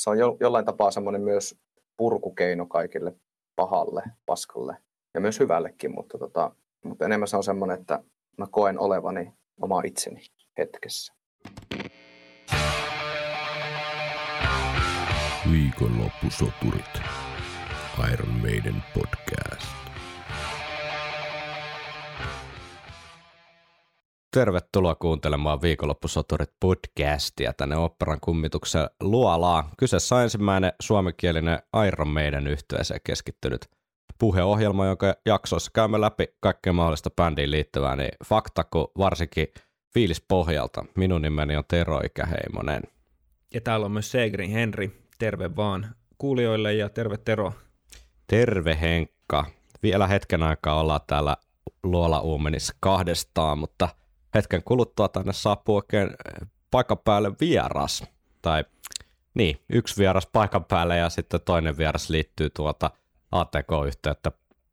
se on jo, jollain tapaa semmoinen myös purkukeino kaikille pahalle, paskalle ja myös hyvällekin, mutta, tota, mutta enemmän se on semmoinen, että mä koen olevani oma itseni hetkessä. Viikonloppusoturit. Iron Maiden podcast. Tervetuloa kuuntelemaan Viikonloppusoturit podcastia tänne Operan kummituksen luolaan. Kyseessä on ensimmäinen suomenkielinen Iron Maiden yhteiseen keskittynyt puheohjelma, jonka jaksoissa käymme läpi kaikkea mahdollista bändiin liittyvää, niin fakta kuin varsinkin fiilis pohjalta. Minun nimeni on Tero Ikäheimonen. Ja täällä on myös Segrin Henri. Terve vaan kuulijoille ja terve Tero. Terve Henkka. Vielä hetken aikaa ollaan täällä Luola Uumenissa kahdestaan, mutta hetken kuluttua tänne saapuu oikein paikan päälle vieras. Tai niin, yksi vieras paikan päälle ja sitten toinen vieras liittyy tuota ATK-yhteyttä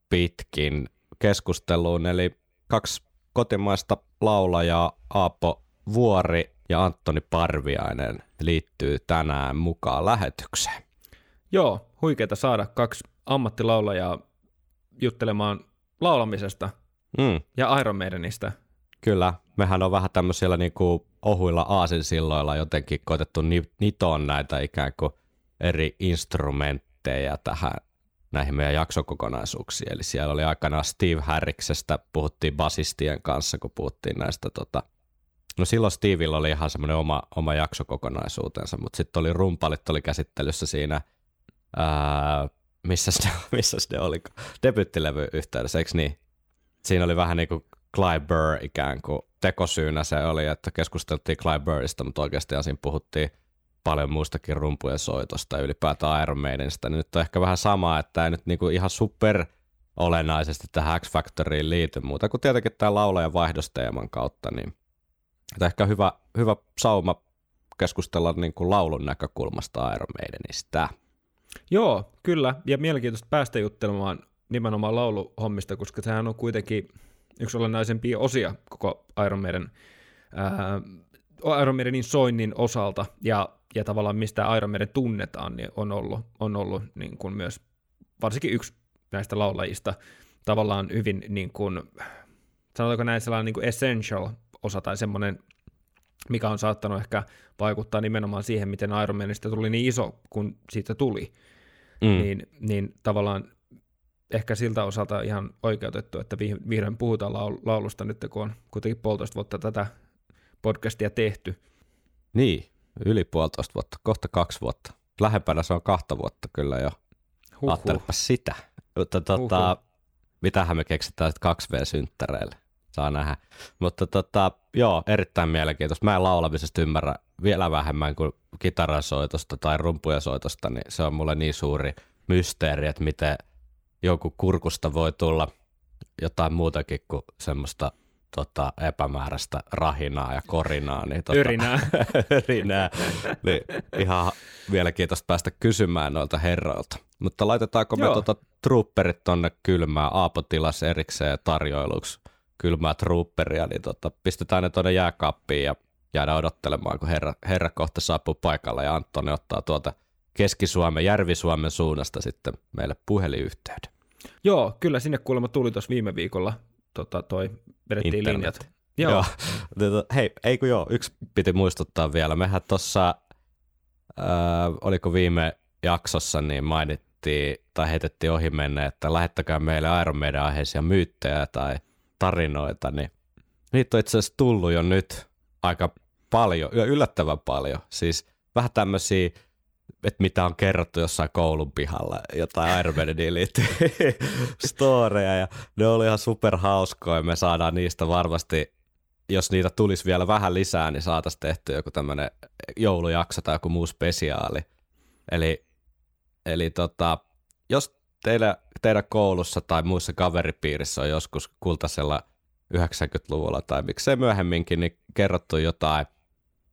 pitkin keskusteluun. Eli kaksi kotimaista laulajaa, Aapo Vuori ja Antoni Parviainen liittyy tänään mukaan lähetykseen. Joo, huikeeta saada kaksi ammattilaulajaa juttelemaan laulamisesta mm. ja Iron Maidenistä. Kyllä, mehän on vähän tämmöisillä niin kuin ohuilla aasinsilloilla jotenkin koitettu nitoon näitä ikään kuin eri instrumentteja tähän näihin meidän jaksokokonaisuuksiin. Eli siellä oli aikanaan Steve Harriksestä, puhuttiin basistien kanssa, kun puhuttiin näistä tota, No silloin Stevillä oli ihan semmoinen oma, oma jaksokokonaisuutensa, mutta sitten oli rumpalit oli käsittelyssä siinä, ää, missä ne oli, debyttilevy yhteydessä, eikö niin? Siinä oli vähän niin kuin Clyde Burr ikään kuin tekosyynä se oli, että keskusteltiin Clyde Burrista, mutta oikeasti siinä puhuttiin paljon muustakin rumpujen soitosta ja ylipäätään Iron Maidenista. Nyt on ehkä vähän sama, että ei nyt niinku ihan super olennaisesti tähän X Factoriin liity muuta kuin tietenkin tämä laulajan vaihdosteeman kautta, niin että ehkä hyvä, hyvä sauma keskustella niin kuin laulun näkökulmasta Iron Maidenistä. Joo, kyllä, ja mielenkiintoista päästä juttelemaan nimenomaan lauluhommista, koska sehän on kuitenkin yksi olennaisempia osia koko Iron Maiden, ää, Iron Maidenin soinnin osalta, ja, ja tavallaan mistä Iron Maiden tunnetaan, niin on ollut, on ollut niin kuin myös varsinkin yksi näistä laulajista tavallaan hyvin, niin kuin, sanotaanko näin sellainen niin kuin essential osa tai semmoinen, mikä on saattanut ehkä vaikuttaa nimenomaan siihen, miten Iron Manista tuli niin iso, kun siitä tuli. Mm. Niin, niin tavallaan ehkä siltä osalta ihan oikeutettu, että vihdoin puhutaan laulusta nyt, kun on kuitenkin puolitoista vuotta tätä podcastia tehty. Niin, yli puolitoista vuotta, kohta kaksi vuotta. Lähempänä se on kahta vuotta kyllä jo. Ajattelepa sitä. Mutta tota, mitähän me keksitään sitten 2V-synttäreille saa nähdä. Mutta tota, joo, erittäin mielenkiintoista. Mä en laulamisesta ymmärrä vielä vähemmän kuin kitarasoitosta tai rumpuja soitosta, niin se on mulle niin suuri mysteeri, että miten joku kurkusta voi tulla jotain muutakin kuin semmoista tota, epämääräistä rahinaa ja korinaa. Niin, tota, yrinää. yrinää. niin, ihan mielenkiintoista päästä kysymään noilta herroilta. Mutta laitetaanko Joo. me tota, trooperit tonne kylmään aapotilas erikseen tarjoiluksi kylmää trooperia, niin tota, pistetään ne tuonne jääkaappiin ja jäädään odottelemaan, kun herra, herra kohta saapuu paikalla ja Antoni ottaa tuolta Keski-Suomen, Järvi-Suomen suunnasta sitten meille puhelinyhteyden. Joo, kyllä sinne kuulemma tuli tuossa viime viikolla tota, toi, vedettiin Internet. linjat. Joo. joo. Tota, hei, ei kun joo, yksi piti muistuttaa vielä. Mehän tuossa, äh, oliko viime jaksossa, niin mainittiin tai heitettiin ohi menne, että lähettäkää meille Iron Maiden aiheisia myyttejä tai tarinoita, niin niitä on itse asiassa tullut jo nyt aika paljon, yllättävän paljon. Siis vähän tämmöisiä, että mitä on kerrottu jossain koulun pihalla, jotain Iron Maideniin storeja, ja ne oli ihan superhauskoja, me saadaan niistä varmasti, jos niitä tulisi vielä vähän lisää, niin saataisiin tehty joku tämmöinen joulujakso tai joku muu spesiaali. Eli, eli tota, jos teillä, teidän koulussa tai muissa kaveripiirissä on joskus kultaisella 90-luvulla tai miksei myöhemminkin, niin kerrottu jotain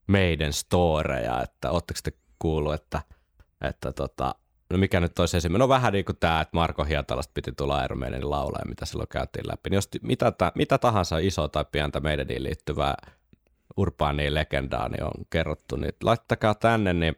meidän storeja, että ootteko te kuullut, että, että tota, no mikä nyt olisi esimerkiksi, no vähän niin kuin tämä, että Marko Hietalasta piti tulla Iron Maidenin laulaja, mitä silloin käytiin läpi, niin jos mitä, ta, mitä tahansa iso tai pientä meidäniin liittyvää urbaaniin legendaa niin on kerrottu, niin laittakaa tänne, niin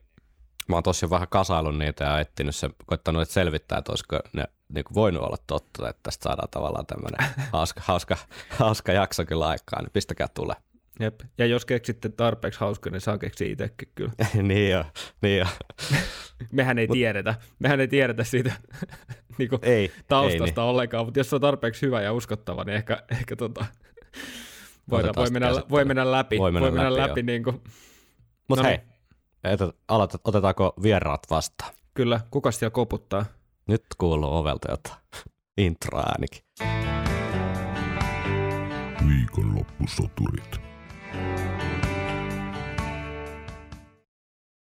Mä oon tosiaan vähän kasailun niitä ja etsinyt sen, koittanut että selvittää, että olisiko ne niin kuin voinut olla totta, että tästä saadaan tavallaan tämmöinen hauska, hauska, hauska jakso kyllä aikaa, niin pistäkää tulee. Jep. Ja jos keksitte tarpeeksi hauska, niin saa keksiä itsekin kyllä. niin jo, niin jo. Mehän ei Mut... tiedetä, mehän ei tiedetä siitä niin kuin ei, taustasta ei, niin. ollenkaan, mutta jos se on tarpeeksi hyvä ja uskottava, niin ehkä, ehkä tota, voidaan, voi, mennä, voi mennä läpi. Voi mennä, voi mennä läpi. läpi niin kuin. Mutta no hei, niin. aloitat, otetaanko vieraat vastaan? Kyllä, kuka siellä koputtaa? Nyt kuuluu ovelta jotain. Intro ainakin. Viikonloppusoturit.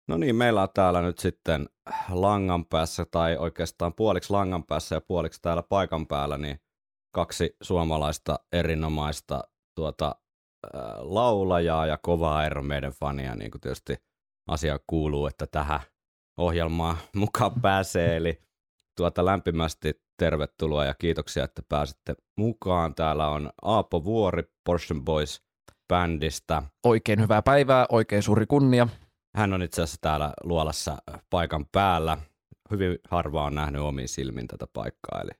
No niin, meillä on täällä nyt sitten langan päässä, tai oikeastaan puoliksi langan päässä ja puoliksi täällä paikan päällä, niin kaksi suomalaista erinomaista tuota, äh, laulajaa ja kovaa ero meidän fania, niin kuin tietysti asia kuuluu, että tähän ohjelmaan mukaan pääsee, eli tuota lämpimästi tervetuloa ja kiitoksia, että pääsitte mukaan. Täällä on Aapo Vuori Portion Boys bändistä. Oikein hyvää päivää, oikein suuri kunnia. Hän on itse asiassa täällä luolassa paikan päällä. Hyvin harva on nähnyt omiin silmin tätä paikkaa, eli,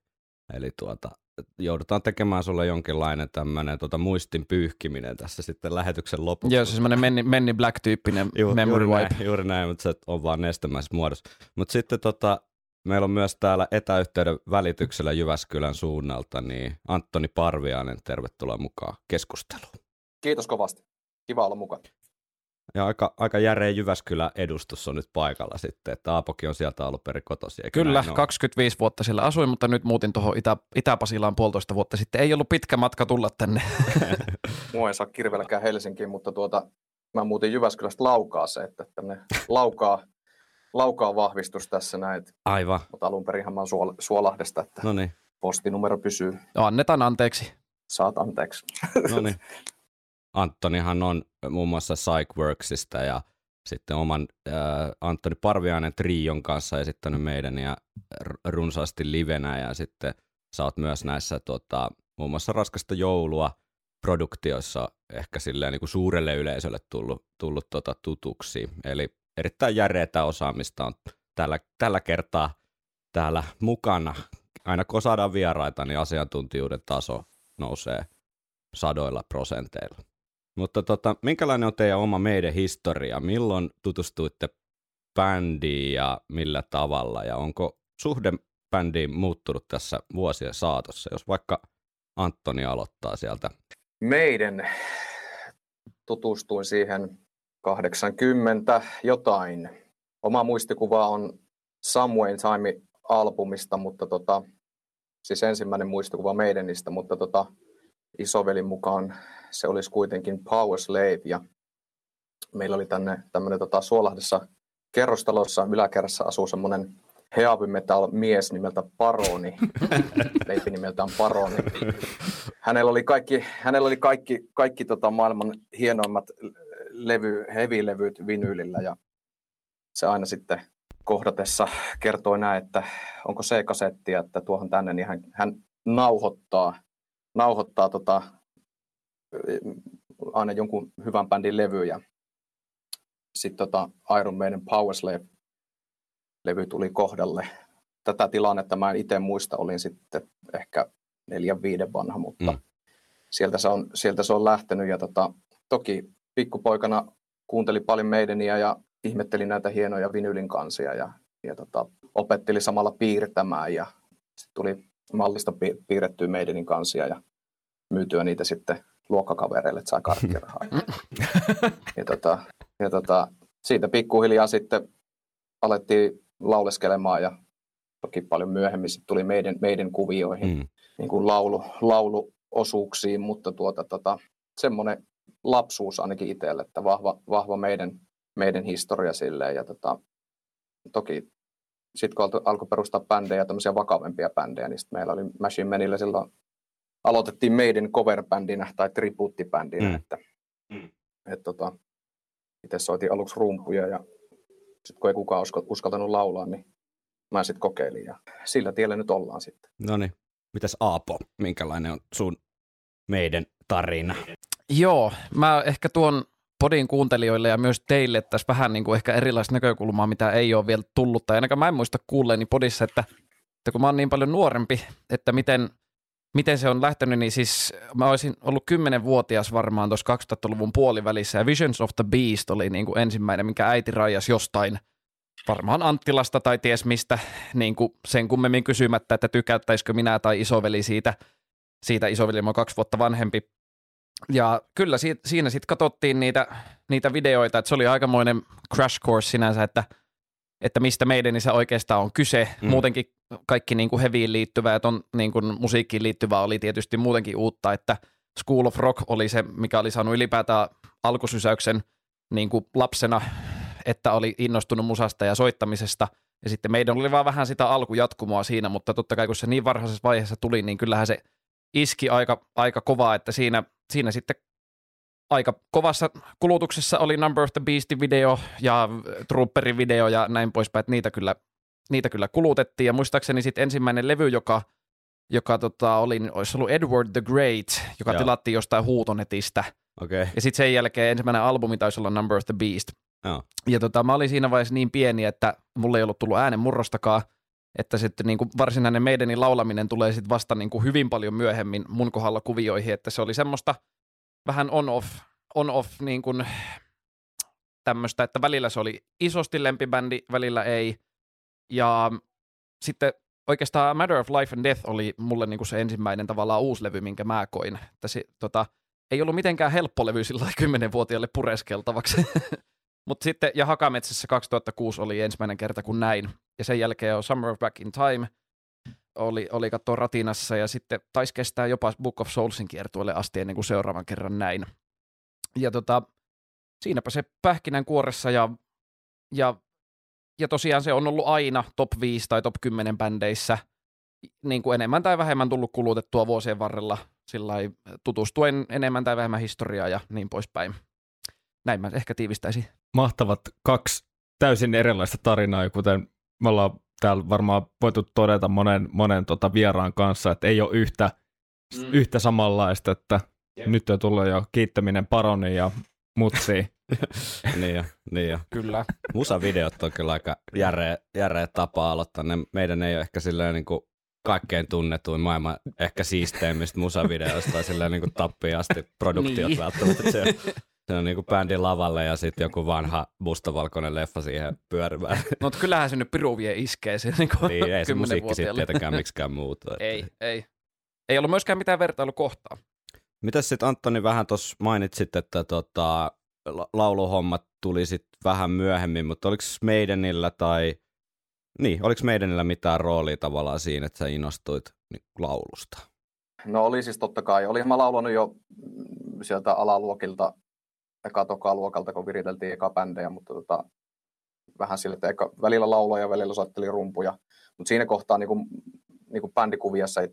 eli tuota, joudutaan tekemään sulle jonkinlainen tämmöinen tota, muistin pyyhkiminen tässä sitten lähetyksen lopussa. Joo, se semmoinen Menni, Menni Black-tyyppinen Ju, memory juuri wipe. Näin, juuri näin, mutta se on vaan nestemäisessä muodossa. Mutta sitten tota, meillä on myös täällä etäyhteyden välityksellä Jyväskylän suunnalta, niin Antoni Parviainen, tervetuloa mukaan keskusteluun. Kiitos kovasti. Kiva olla mukana. Ja aika, aika järeä Jyväskylän edustus on nyt paikalla sitten, että Aapokin on sieltä ollut perin kotosi. Kyllä, 25 vuotta siellä asuin, mutta nyt muutin tuohon Itä, Itä-Pasilaan puolitoista vuotta sitten. Ei ollut pitkä matka tulla tänne. Mua ei saa kirvelläkään Helsinkiin, mutta tuota, mä muutin Jyväskylästä Laukaaseen, että tänne Laukaa, Laukaa vahvistus tässä näin. Aivan. Mutta alun perinhan mä oon Suol- Suolahdesta, että Noniin. postinumero pysyy. No, annetaan anteeksi. Saat anteeksi. No niin. Antonihan on muun muassa Psychworksista ja sitten oman äh, Antoni Parviainen Trion kanssa esittänyt meidän ja runsaasti livenä ja sitten sä oot myös näissä tota, muun muassa Raskasta joulua produktioissa ehkä silleen niin kuin suurelle yleisölle tullut, tullut tota tutuksi. Eli erittäin järeätä osaamista on tällä, tällä kertaa täällä mukana. Aina kun saadaan vieraita, niin asiantuntijuuden taso nousee sadoilla prosenteilla. Mutta tota, minkälainen on teidän oma meidän historia? Milloin tutustuitte bändiin ja millä tavalla? Ja onko suhde bändiin muuttunut tässä vuosien saatossa? Jos vaikka Antoni aloittaa sieltä. Meidän tutustuin siihen 80 jotain. Oma muistikuva on Somewhere Time-albumista, mutta tota, siis ensimmäinen muistikuva meidänistä, mutta tota, isovelin mukaan se olisi kuitenkin Power Slave ja meillä oli tänne tämmöinen tota, Suolahdessa kerrostalossa yläkerrassa asuu semmoinen heavy metal mies nimeltä Paroni, leipi nimeltään Paroni. Hänellä oli kaikki, hänellä oli kaikki, kaikki tota maailman hienoimmat levy, heavy-levyt vinyylillä ja se aina sitten kohdatessa kertoi näin, että onko se kasetti, että tuohon tänne, niin hän, hän nauhoittaa, nauhoittaa tota, aina jonkun hyvän bändin levyjä. Sitten tota Iron Maiden Power Slave levy tuli kohdalle. Tätä tilannetta mä en itse muista, olin sitten ehkä neljän viiden vanha, mutta mm. sieltä, se on, sieltä se on lähtenyt. Ja tota, toki pikkupoikana kuuntelin paljon meidäniä ja ihmettelin näitä hienoja vinylin kansia ja, ja tota, opetteli samalla piirtämään ja sitten tuli mallista piirrettyä meidänin kansia ja myytyä niitä sitten luokkakavereille, että sai karkkirahaa. ja, tota, ja tota, siitä pikkuhiljaa sitten alettiin lauleskelemaan ja toki paljon myöhemmin sitten tuli meidän, meidän kuvioihin mm. niin kuin laulu, lauluosuuksiin, mutta tuota, tota, semmoinen lapsuus ainakin itselle, että vahva, vahva meidän, meidän historia silleen ja tota, toki sitten kun alkoi perustaa bändejä, tämmöisiä vakavempia bändejä, niin meillä oli Machine Manilla silloin aloitettiin meidän cover-bändinä tai tribuuttibändinä, mm. että mm. et, tota, itse soitin aluksi rumpuja ja sitten kun ei kukaan uskaltanut laulaa, niin mä sitten kokeilin ja sillä tiellä nyt ollaan sitten. No niin, mitäs Aapo, minkälainen on sun meidän tarina? Joo, mä ehkä tuon podin kuuntelijoille ja myös teille tässä vähän niin kuin ehkä erilaista näkökulmaa, mitä ei ole vielä tullut. Tai ainakaan mä en muista kuulleeni podissa, että, että kun mä oon niin paljon nuorempi, että miten, miten se on lähtenyt, niin siis mä olisin ollut 10-vuotias varmaan tuossa 2000-luvun puolivälissä ja Visions of the Beast oli niin kuin ensimmäinen, minkä äiti rajas jostain varmaan Anttilasta tai ties mistä niin kuin sen kummemmin kysymättä, että tykättäisikö minä tai isoveli siitä, siitä isoveli on kaksi vuotta vanhempi. Ja kyllä si- siinä sitten katsottiin niitä, niitä videoita, että se oli aikamoinen crash course sinänsä, että, että mistä meidän se oikeastaan on kyse. Mm. Muutenkin kaikki niin kuin heavyin liittyvää, on niin kuin musiikkiin liittyvää oli tietysti muutenkin uutta, että School of Rock oli se, mikä oli saanut ylipäätään alkusysäyksen niin kuin lapsena, että oli innostunut musasta ja soittamisesta. Ja sitten meidän oli vaan vähän sitä alkujatkumoa siinä, mutta totta kai kun se niin varhaisessa vaiheessa tuli, niin kyllähän se iski aika, aika kovaa, että siinä siinä sitten aika kovassa kulutuksessa oli Number of the Beastin video ja Trooperin video ja näin poispäin, että niitä kyllä, niitä kyllä kulutettiin. Ja muistaakseni sitten ensimmäinen levy, joka, joka tota, oli, olisi ollut Edward the Great, joka Joo. tilattiin jostain huutonetistä. Okay. Ja sitten sen jälkeen ensimmäinen albumi taisi olla Number of the Beast. Joo. Ja tota, mä olin siinä vaiheessa niin pieni, että mulla ei ollut tullut äänen murrostakaan, että sitten niin kuin varsinainen meidänin laulaminen tulee sitten vasta niin kuin hyvin paljon myöhemmin mun kohdalla kuvioihin, että se oli semmoista vähän on-off, on-off niin kuin tämmöistä, että välillä se oli isosti lempibändi, välillä ei, ja sitten oikeastaan Matter of Life and Death oli mulle niin kuin se ensimmäinen tavallaan uusi levy, minkä mä koin, että se, tota, ei ollut mitenkään helppo levy sillä 10-vuotiaalle pureskeltavaksi. Mutta sitten, ja Hakametsässä 2006 oli ensimmäinen kerta kun näin, ja sen jälkeen on Summer of Back in Time, oli, oli katsoa ratinassa, ja sitten taisi kestää jopa Book of Soulsin kiertueelle asti ennen kuin seuraavan kerran näin. Ja tota, siinäpä se pähkinän kuoressa, ja, ja, ja tosiaan se on ollut aina top 5 tai top 10 bändeissä, niin kuin enemmän tai vähemmän tullut kulutettua vuosien varrella, sillä tutustuen enemmän tai vähemmän historiaa ja niin poispäin. Näin mä ehkä tiivistäisin. Mahtavat kaksi täysin erilaista tarinaa, kuten me ollaan täällä varmaan voitu todeta monen, monen tota vieraan kanssa, että ei ole yhtä, mm. yhtä samanlaista, että Jep. nyt on tullut jo kiittäminen paroni ja mutsi. niin jo, niin jo. Kyllä. Musavideot on kyllä aika järeä, järeä tapa aloittaa. Ne meidän ei ole ehkä silleen niin kuin kaikkein tunnetuin maailman ehkä siisteimmistä musavideoista tai silleen niin kuin tappiin asti produktiot niin. välttämättä. Se on, se on niinku bändin lavalle ja sitten joku vanha mustavalkoinen leffa siihen pyörimään. No, mutta kyllähän se nyt piru vie iskee sen niin niin, ei se musiikki sitten tietenkään miksikään muuta. ei, ei. Ei ollut myöskään mitään vertailukohtaa. Mitäs sitten Antoni vähän tuossa mainitsit, että tota, lauluhommat tuli sitten vähän myöhemmin, mutta oliko Maidenillä tai niin, oliko Maidenillä mitään roolia tavallaan siinä, että sä innostuit niin, laulusta? No oli siis totta kai. Olin mä laulanut jo sieltä alaluokilta eka toka luokalta, kun viriteltiin eka bändejä, mutta tota, vähän sille, että eka, välillä lauloja ja välillä soitteli rumpuja. Mutta siinä kohtaa niin kuin, niin kuin bändikuviassa ei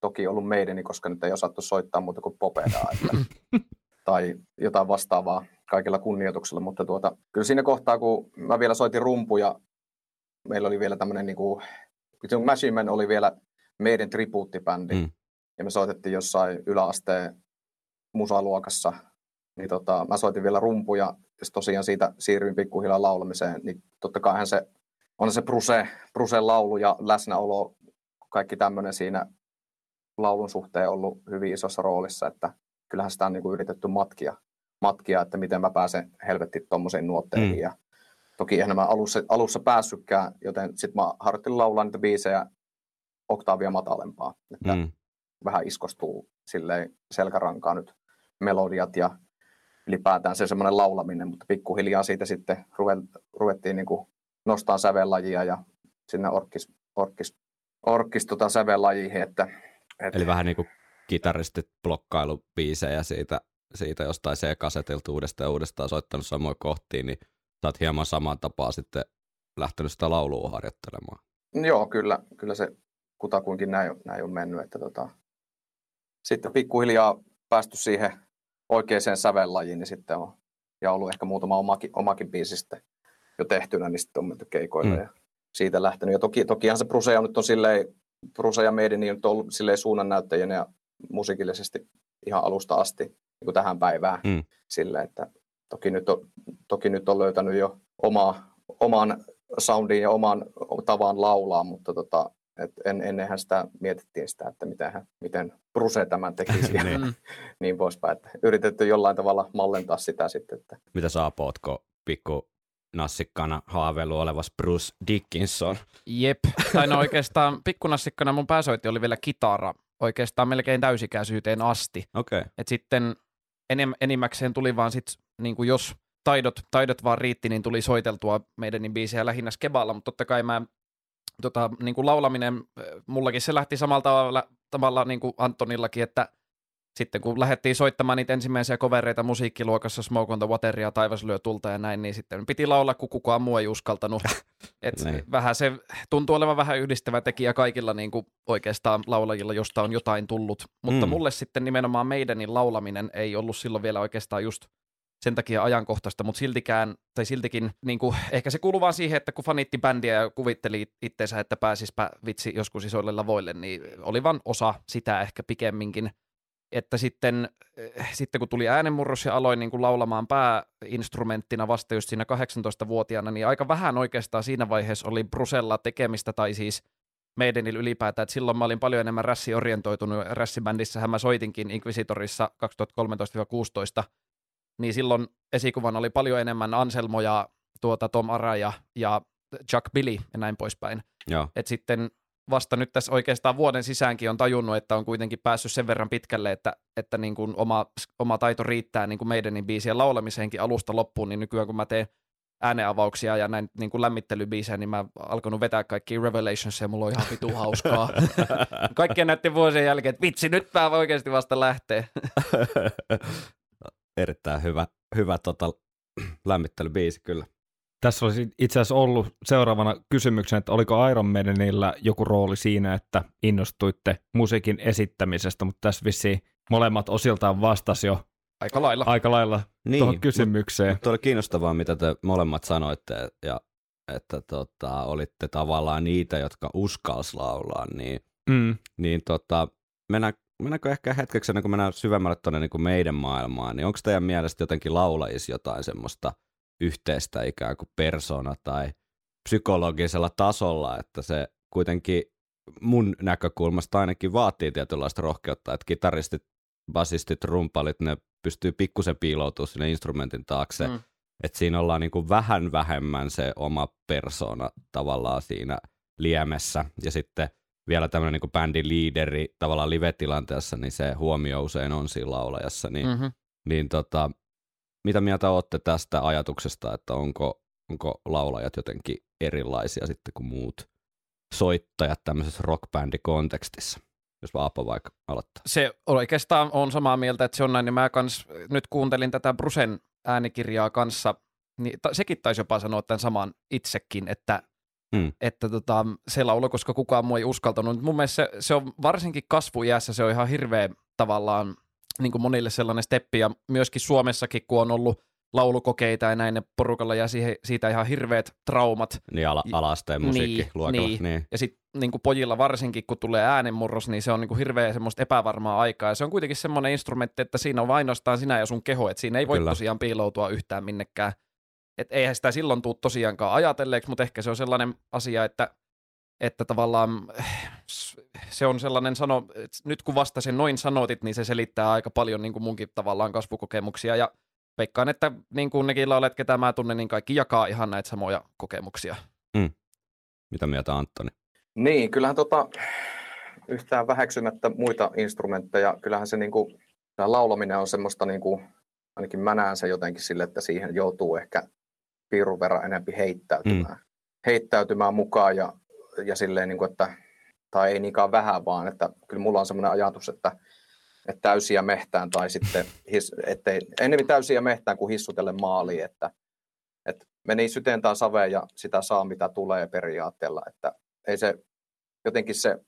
toki ollut meidän, koska nyt ei osattu soittaa muuta kuin popedaa. Että, tai jotain vastaavaa kaikilla kunnioituksella, mutta tuota, kyllä siinä kohtaa, kun mä vielä soitin rumpuja, meillä oli vielä tämmöinen, niin kuin, Machine Man oli vielä meidän tribuuttibändi, mm. ja me soitettiin jossain yläasteen musaluokassa niin tota, mä soitin vielä rumpuja, ja tosiaan siitä siirryin pikkuhiljaa laulamiseen, niin totta kai se on se Bruse, Brusen laulu ja läsnäolo, kaikki tämmöinen siinä laulun suhteen ollut hyvin isossa roolissa, että kyllähän sitä on niin kuin yritetty matkia, matkia, että miten mä pääsen helvetti tuommoisiin nuotteihin. Mm. Ja toki eihän mä alussa, alussa päässytkään, joten sitten mä harjoittelin laulaa niitä biisejä oktaavia matalempaa, että mm. vähän iskostuu silleen selkärankaa nyt melodiat ja ylipäätään se semmoinen laulaminen, mutta pikkuhiljaa siitä sitten ruvettiin niin kuin nostaa sävellajia ja sinne orkis, orkis, orkis tota sävellajiin. Että, että... Eli vähän niin kuin kitaristit blokkailubiisejä siitä, siitä jostain C-kasetilta uudestaan ja uudestaan soittanut samoin kohtiin, niin sä oot hieman samaan tapaa sitten lähtenyt sitä laulua harjoittelemaan. Joo, kyllä, kyllä se kutakuinkin näin, näin on mennyt. Että tota, sitten pikkuhiljaa päästy siihen oikeaan sävellajiin, niin sitten on, ja ollut ehkä muutama omakin, omakin biisi sitten jo tehtynä, niin sitten on menty keikoille mm. ja siitä lähtenyt. Ja toki, tokihan se Brusea nyt on silleen, Bruse ja Meidi niin on ollut silleen suunnannäyttäjänä ja musiikillisesti ihan alusta asti niin kuin tähän päivään mm. silleen, että toki nyt on, toki nyt on löytänyt jo oma, oman soundin ja oman tavan laulaa, mutta tota, et en, ennenhän sitä mietittiin sitä, että miten, miten Bruce tämän tekisi ja Niin. niin poispäin. Että yritetty jollain tavalla mallentaa sitä sitten. Että Mitä sä ootko pikku nassikkana haaveilu olevas Bruce Dickinson? Jep. Tai no oikeastaan pikkunassikkana mun pääsoitti oli vielä kitara oikeastaan melkein täysikäisyyteen asti. Okei. Okay. Et sitten enem, enimmäkseen tuli vaan sit, niin kuin jos taidot, taidot vaan riitti, niin tuli soiteltua meidän niin biisejä lähinnä skeballa, mutta totta kai mä tota, niin kuin laulaminen, äh, mullakin se lähti samalla tavalla, tavalla niin kuin Antonillakin, että sitten kun lähdettiin soittamaan niitä ensimmäisiä kovereita musiikkiluokassa, Smoke on the Wateria, Taivas lyö tulta ja näin, niin sitten piti laulaa, kun kukaan muu ei uskaltanut. Et Niin. vähän se tuntuu olevan vähän yhdistävä tekijä kaikilla niin kuin oikeastaan laulajilla, josta on jotain tullut. Mutta Mm. mulle sitten nimenomaan meidänin laulaminen ei ollut silloin vielä oikeastaan just sen takia ajankohtaista, mutta siltikään, tai siltikin, niin kuin, ehkä se kuuluu vaan siihen, että kun fanitti bändiä ja kuvitteli itteensä, että pääsispä vitsi joskus isoille lavoille, niin oli vaan osa sitä ehkä pikemminkin. Että sitten, eh, sitten kun tuli äänenmurros ja aloin niin kuin laulamaan pääinstrumenttina vasta just siinä 18-vuotiaana, niin aika vähän oikeastaan siinä vaiheessa oli Brusella tekemistä tai siis meidänillä ylipäätään, että silloin mä olin paljon enemmän rässiorientoitunut, rässibändissähän mä soitinkin Inquisitorissa 2013-16, niin silloin esikuvan oli paljon enemmän Anselmo ja tuota Tom Araya ja Chuck Billy ja näin poispäin. Joo. Et sitten vasta nyt tässä oikeastaan vuoden sisäänkin on tajunnut, että on kuitenkin päässyt sen verran pitkälle, että, että niin kuin oma, oma taito riittää niin kuin meidänin biisien laulamiseenkin alusta loppuun, niin nykyään kun mä teen ääneavauksia ja näin niin kuin lämmittelybiisejä, niin mä alkanut vetää kaikki Revelations ja mulla on ihan vitu hauskaa. Kaikkien näiden vuosien jälkeen, että vitsi, nyt mä oikeasti vasta lähtee. Erittäin hyvä, hyvä tota, lämmittelybiisi kyllä. Tässä olisi itse asiassa ollut seuraavana kysymyksenä, että oliko Iron Maidenillä joku rooli siinä, että innostuitte musiikin esittämisestä, mutta tässä vissiin molemmat osiltaan vastasi jo Aika lailla. aika lailla Niin, tuohon kysymykseen. Mutta oli kiinnostavaa, mitä te molemmat sanoitte, ja että tota, olitte tavallaan niitä, jotka uskalsi laulaa, niin, Mm. niin tota, mennään, mennäänkö ehkä hetkeksi ennen kuin mennään syvemmälle tuonne niin meidän maailmaan, niin onko teidän mielestä jotenkin laulajissa jotain semmoista yhteistä ikään kuin persona tai psykologisella tasolla, että se kuitenkin mun näkökulmasta ainakin vaatii tietynlaista rohkeutta, että kitaristit, basistit, rumpalit, ne pystyy pikkusen piiloutumaan sinne instrumentin taakse, mm. että siinä ollaan niin kuin vähän vähemmän se oma persona tavallaan siinä liemessä, ja sitten vielä tämmöinen niin bändin liideri tavallaan live-tilanteessa, niin se huomio usein on siinä laulajassa, niin, mm. Mm-hmm. niin tota, mitä mieltä olette tästä ajatuksesta, että onko, onko laulajat jotenkin erilaisia sitten kuin muut soittajat tämmöisessä rockbändikontekstissa? Jos Vaapo vaikka aloittaa. se oikeastaan on samaa mieltä, että se on näin, niin mä kans, nyt kuuntelin tätä Brusen äänikirjaa kanssa, niin ta, sekin taisi jopa sanoa tämän saman itsekin, että, Hmm. että tota, se laulu, koska kukaan muu ei uskaltanut. Mun mielestä se, se on varsinkin kasvujäässä, se on ihan hirveä tavallaan niin kuin monille sellainen steppi, ja myöskin Suomessakin, kun on ollut laulukokeita ja näin, ne porukalla ja siihen, siitä ihan hirveät traumat, Niin ala, alasteen Niin, musiikkiluokalla. niin. niin. ja sitten niin pojilla varsinkin, kun tulee äänenmurros, niin se on niin kuin hirveä semmoista epävarmaa aikaa. Ja se on kuitenkin semmoinen instrumentti, että siinä on ainoastaan sinä ja sun keho, että siinä ei voi Kyllä. tosiaan piiloutua yhtään minnekään. Et eihän sitä silloin tule tosiaankaan ajatelleeksi, mutta ehkä se on sellainen asia, että, että tavallaan eh, se on sellainen sano, että nyt kun vasta sen noin sanotit, niin se selittää aika paljon niin kuin munkin tavallaan kasvukokemuksia. Ja veikkaan, että niin kuin nekin laulet, ketä mä tunnen, niin kaikki jakaa ihan näitä samoja kokemuksia. Mitä mieltä Antoni? Niin, kyllähän tota, yhtään väheksymättä muita instrumentteja, kyllähän se niinku, tämä laulaminen on semmoista, niinku, ainakin mä näen se jotenkin sille, että siihen joutuu ehkä piirun verran enempi heittäytymään, mm. heittäytymään mukaan ja, ja silleen, niinku, että, tai ei niinkään vähän vaan, että kyllä mulla on semmoinen ajatus, että, että täysiä mehtään tai sitten, his, ettei, enemmän täysiä mehtään kuin hissutelle maaliin, että, että meni syteen tai saveen ja sitä saa mitä tulee periaatteella, että ei se, jotenkin se,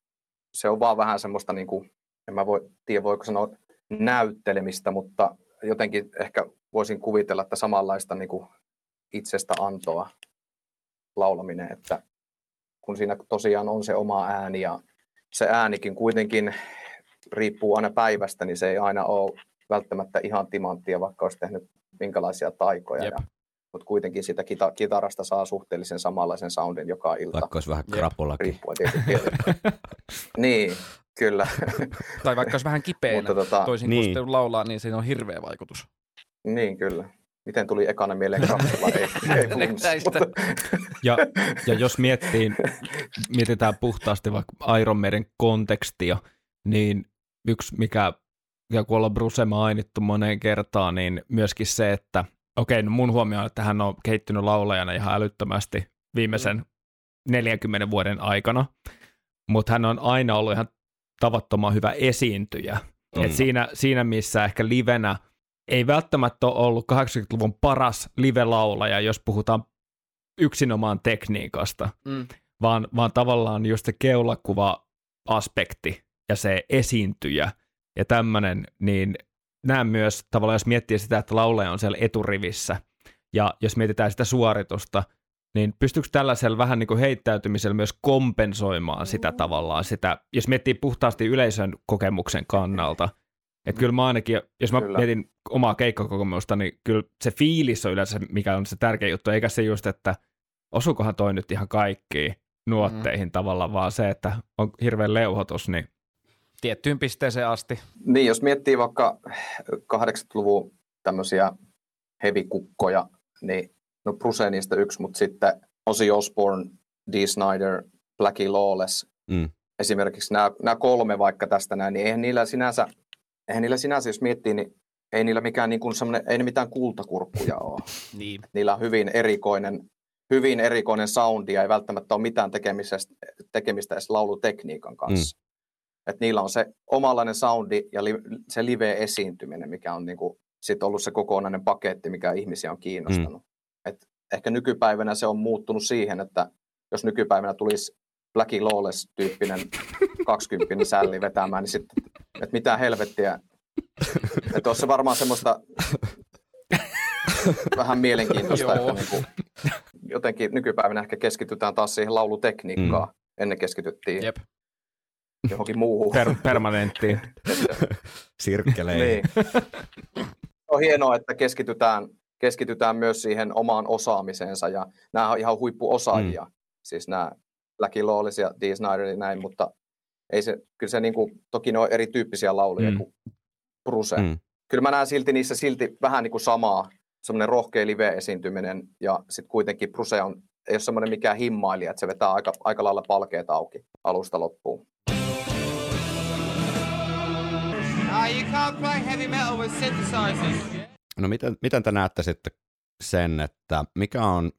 se on vaan vähän semmoista, niin kuin, en mä voi, tiedä voiko sanoa näyttelemistä, mutta jotenkin ehkä voisin kuvitella, että samanlaista niin kuin itsestä antoa laulaminen, että kun siinä tosiaan on se oma ääni ja se äänikin kuitenkin riippuu aina päivästä, niin se ei aina ole välttämättä ihan timanttia, vaikka olisi tehnyt minkälaisia taikoja. Jep. Ja, mutta kuitenkin sitä kita- kitarasta saa suhteellisen samanlaisen soundin joka ilta. Vaikka olisi vähän krapulakin. Riippuen tietysti. niin, kyllä. Tai vaikka olisi vähän kipeänä, mutta tota, toisin Niin. kuin laulaa, niin siinä on hirveä vaikutus. niin kyllä. Miten tuli ekana mieleen krapula? ei, ei mutta- Ja, ja jos miettii, mietitään puhtaasti vaikka Iron Maiden kontekstia, niin yksi, mikä, ja kun ollaan Bruce mainittu moneen kertaan, niin myöskin se, että okei, no mun huomio on, että hän on kehittynyt laulajana ihan älyttömästi viimeisen 40 vuoden aikana, mutta hän on aina ollut ihan tavattoman hyvä esiintyjä. Mm. Et siinä, siinä, missä ehkä livenä ei välttämättä ole ollut 80-luvun paras live-laulaja, jos puhutaan yksinomaan tekniikasta, Mm. vaan, vaan tavallaan just se keulakuva-aspekti ja se esiintyjä ja tämmöinen, niin näen myös tavallaan, jos miettii sitä, että laulaja on siellä eturivissä, ja jos mietitään sitä suoritusta, niin pystyykö tällaisella vähän niin kuin heittäytymisellä myös kompensoimaan sitä tavallaan, sitä, jos miettii puhtaasti yleisön kokemuksen kannalta, että kyllä mä ainakin, jos mä Kyllä. mietin omaa keikkakokemusta, niin kyllä se fiilis on yleensä, mikä on se tärkeä juttu, eikä se just, että osuukohan toi nyt ihan kaikkiin nuotteihin mm. tavallaan, vaan se, että on hirveän leuhotus, niin Tiettyyn pisteeseen asti. Niin, jos miettii vaikka 80-luvun tämmöisiä hevikukkoja, niin no Bruce niistä yksi, mutta sitten Ozzy Osbourne, Dee Snyder, Blackie Lawless, Mm. esimerkiksi nämä, nämä kolme vaikka tästä näin, niin eihän niillä sinänsä, eihän niillä sinänsä, jos miettii, niin ei niillä mikään niin kuin semmoinen, ei ne mitään kultakurkkuja ole. Niin. Niillä on hyvin erikoinen, hyvin erikoinen soundi ja ei välttämättä ole mitään tekemistä, tekemistä edes laulutekniikan kanssa. Mm. Et niillä on se omanlainen soundi ja li, se live-esiintyminen, mikä on niinku sit ollut se kokonainen paketti, mikä ihmisiä on kiinnostanut. Mm. Et ehkä nykypäivänä se on muuttunut siihen, että jos nykypäivänä tulisi Blackie Lawless-tyyppinen 20 sälli vetämään, niin sitten, että mitä helvettiä. Että olisi se varmaan semmoista vähän mielenkiintoista, Joo. että niin kuin, jotenkin nykypäivänä ehkä keskitytään taas siihen laulutekniikkaan. Mm. Ennen keskityttiin Jep. johonkin muuhun. per, permanenttiin. Sirkkeleihin. Niin. On hienoa, että keskitytään, keskitytään myös siihen omaan osaamiseensa ja nämä on ihan huippuosaajia. Mm. Siis nämä Blackie Lawless ja Dee Snyder ja näin, mutta ei se, kyllä se niin kuin, toki ne on erityyppisiä lauluja Mm. kuin Bruce. Mm. Kyllä mä näen silti niissä silti vähän niin kuin samaa, semmoinen rohkea live-esiintyminen ja sitten kuitenkin Bruce on, ei ole semmoinen mikään himmailija, että se vetää aika, aika lailla palkeet auki alusta loppuun. You can't play heavy metal with synthesizers. No miten, miten te näette sitten sen, että mikä on,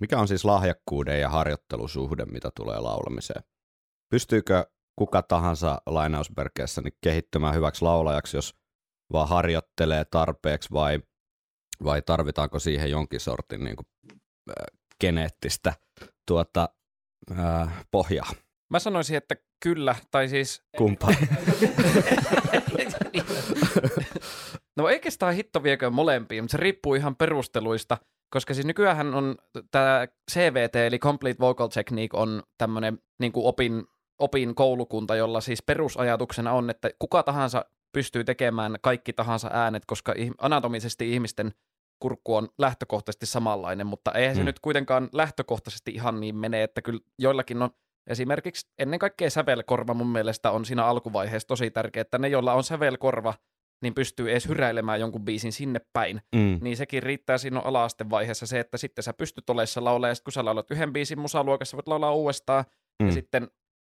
mikä on siis lahjakkuuden ja harjoittelusuhde, mitä tulee laulamiseen? Pystyykö kuka tahansa lainausmerkeissä niin kehittymään hyväksi laulajaksi, jos vaan harjoittelee tarpeeksi vai, vai tarvitaanko siihen jonkin sortin niin kuin, äh, geneettistä tuota, äh, pohjaa? Mä sanoisin, että kyllä, tai siis... Kumpaa? no oikeastaan hitto viekö molempiin, mutta se riippuu ihan perusteluista, koska siis nykyään on tämä CVT, eli Complete Vocal Technique, on tämmöinen niin opin, opin koulukunta, jolla siis perusajatuksena on, että kuka tahansa pystyy tekemään kaikki tahansa äänet, koska anatomisesti ihmisten kurkku on lähtökohtaisesti samanlainen, mutta eihän se Mm. nyt kuitenkaan lähtökohtaisesti ihan niin mene, että kyllä joillakin on esimerkiksi ennen kaikkea sävelkorva mun mielestä on siinä alkuvaiheessa tosi tärkeä, että ne, joilla on sävelkorva, niin pystyy edes hyräilemään jonkun biisin sinne päin. Mm. Niin sekin riittää siinä ala-astevaiheessa se, että sitten sä pystyt oleessa laulaa, ja sitten kun sä laulat yhden biisin musaluokassa, voit laulaa uudestaan. Mm. ja sitten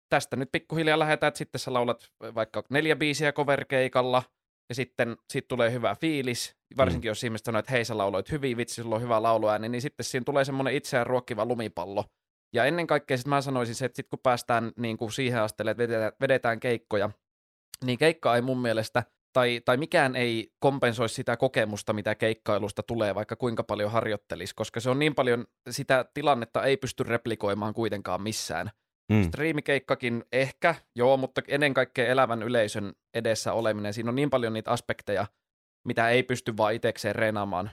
tästä nyt pikkuhiljaa lähdetään, että sitten sä laulat vaikka neljä biisiä coverkeikalla, ja sitten sit tulee hyvä fiilis, varsinkin mm. jos ihmiset sanoo, että hei sä lauloit hyvin, vitsi, sulla on hyvä lauluääni, niin sitten siinä tulee semmoinen itseään ruokkiva lumipallo. Ja ennen kaikkea sitten mä sanoisin se, että sitten kun päästään niin kuin siihen asteelle, että vedetään, vedetään keikkoja, niin keikka ei mun mielestä, tai, tai mikään ei kompensoi sitä kokemusta, mitä keikkailusta tulee, vaikka kuinka paljon harjoittelisi, koska se on niin paljon, sitä tilannetta ei pysty replikoimaan kuitenkaan missään. Mm. Striimikeikkakin ehkä, joo, mutta ennen kaikkea elävän yleisön edessä oleminen, siinä on niin paljon niitä aspekteja, mitä ei pysty vaan itsekseen reenaamaan.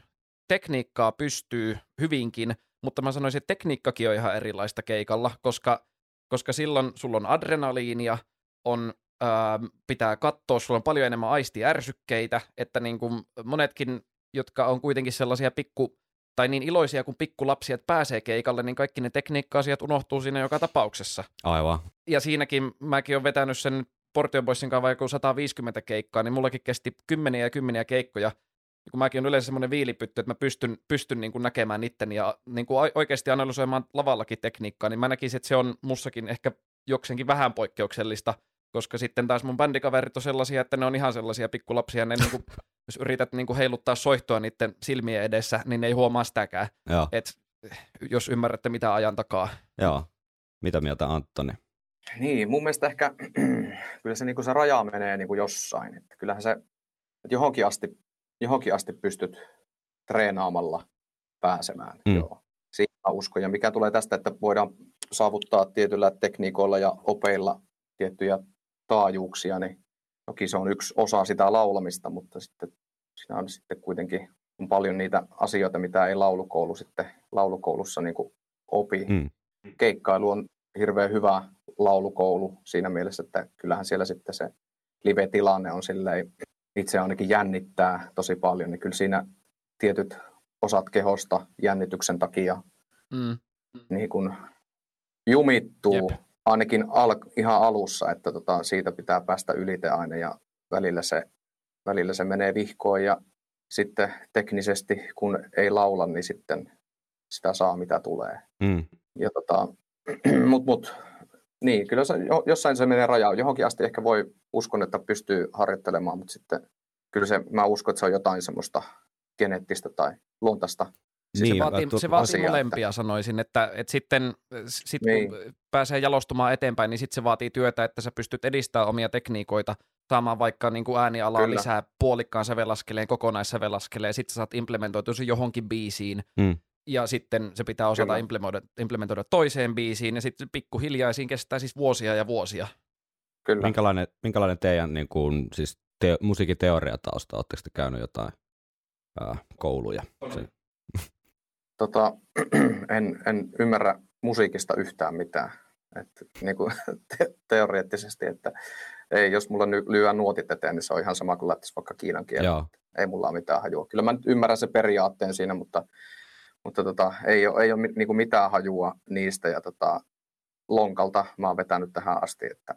Tekniikkaa pystyy hyvinkin, mutta mä sanoisin, että tekniikkakin on ihan erilaista keikalla, koska, koska silloin sulla on adrenaliinia, on ää, pitää katsoa, sulla on paljon enemmän aistiärsykkeitä, että niin kuin monetkin, jotka on kuitenkin sellaisia pikku, tai niin iloisia kuin pikkulapsia, että pääsee keikalle, niin kaikki ne tekniikka-asiat unohtuu siinä joka tapauksessa. Aivan. Ja siinäkin mäkin olen vetänyt sen Portion Boysin kanssa vaikka 150 keikkaa, niin mullakin kesti kymmeniä ja kymmeniä keikkoja. Kun mäkin on yleensä semmoinen viilipytty, että mä pystyn, pystyn niin kuin näkemään itteni ja niin kuin oikeasti analysoimaan lavallakin tekniikkaa, niin mä näkisin, että se on mussakin ehkä jokseenkin vähän poikkeuksellista, koska sitten taas mun bändikaverit on sellaisia, että ne on ihan sellaisia pikkulapsia, ne niin kuin, jos yrität niin kuin heiluttaa soihtoa niiden silmien edessä, niin ne ei huomaa sitäkään. Joo. Et, jos ymmärrätte mitä ajan takaa. Joo. Mitä mieltä Antoni? Niin, mun mielestä ehkä kyllä se, niin kuin se raja menee niin kuin jossain. Että kyllähän se, että johonkin asti, johonkin asti pystyt treenaamalla pääsemään. Mm. Joo. Siihen mä uskon. Ja mikä tulee tästä, että voidaan saavuttaa tietyllä tekniikoilla ja opeilla tiettyjä taajuuksia, niin toki se on yksi osa sitä laulamista, mutta sitten siinä on sitten kuitenkin on paljon niitä asioita, mitä ei laulukoulu sitten laulukoulussa niin kuin opi. Mm. Keikkailu on hirveän hyvä laulukoulu siinä mielessä, että kyllähän siellä sitten se live-tilanne on silleen, itse ainakin jännittää tosi paljon, niin kyllä siinä tietyt osat kehosta jännityksen takia Mm. niin kuin jumittuu Jep. Ainakin al, ihan alussa, että tota, siitä pitää päästä ylite aina ja välillä se, välillä se menee vihkoon ja sitten teknisesti kun ei laula, niin sitten sitä saa mitä tulee. Mm. Ja tota, mut, mut, niin, kyllä se, jo- jossain se menee rajaan. Johonkin asti ehkä voi, uskon, että pystyy harjoittelemaan, mutta sitten kyllä se, mä uskon, että se on jotain semmoista geneettistä tai luontaista. Se, Niin, se vaatii, tu- se vaatii molempia, sanoisin, että, että sitten sit Niin. kun pääsee jalostumaan eteenpäin, niin sitten se vaatii työtä, että sä pystyt edistämään omia tekniikoita, saamaan vaikka niin kuin äänialaa Kyllä. lisää puolikkaan sävelaskeleen, kokonaissävelaskeleen, sitten sä saat implementoitua sen johonkin biisiin, Mm. ja sitten se pitää osata Kyllä. implementoida, implementoida toiseen biisiin, ja sitten pikkuhiljaa siinä kestää siis vuosia ja vuosia. Kyllä. Minkälainen, minkälainen teidän niin kuin, siis te, musiikin teoriatausta? Oletteko te käynyt jotain ää, kouluja? Se, Tota, en, en ymmärrä musiikista yhtään mitään. Et, niin kuin, te, teoreettisesti, että ei, jos mulla ny, lyö nuotit eteen, niin se on ihan sama kuin lähtisi vaikka kiinan kielen. joo. Ei mulla ole mitään hajua. Kyllä mä nyt ymmärrän sen periaatteen siinä, mutta, mutta tota, ei ole, ei ole niin kuin mitään hajua niistä. Ja tota, lonkalta mä oon vetänyt tähän asti. Että,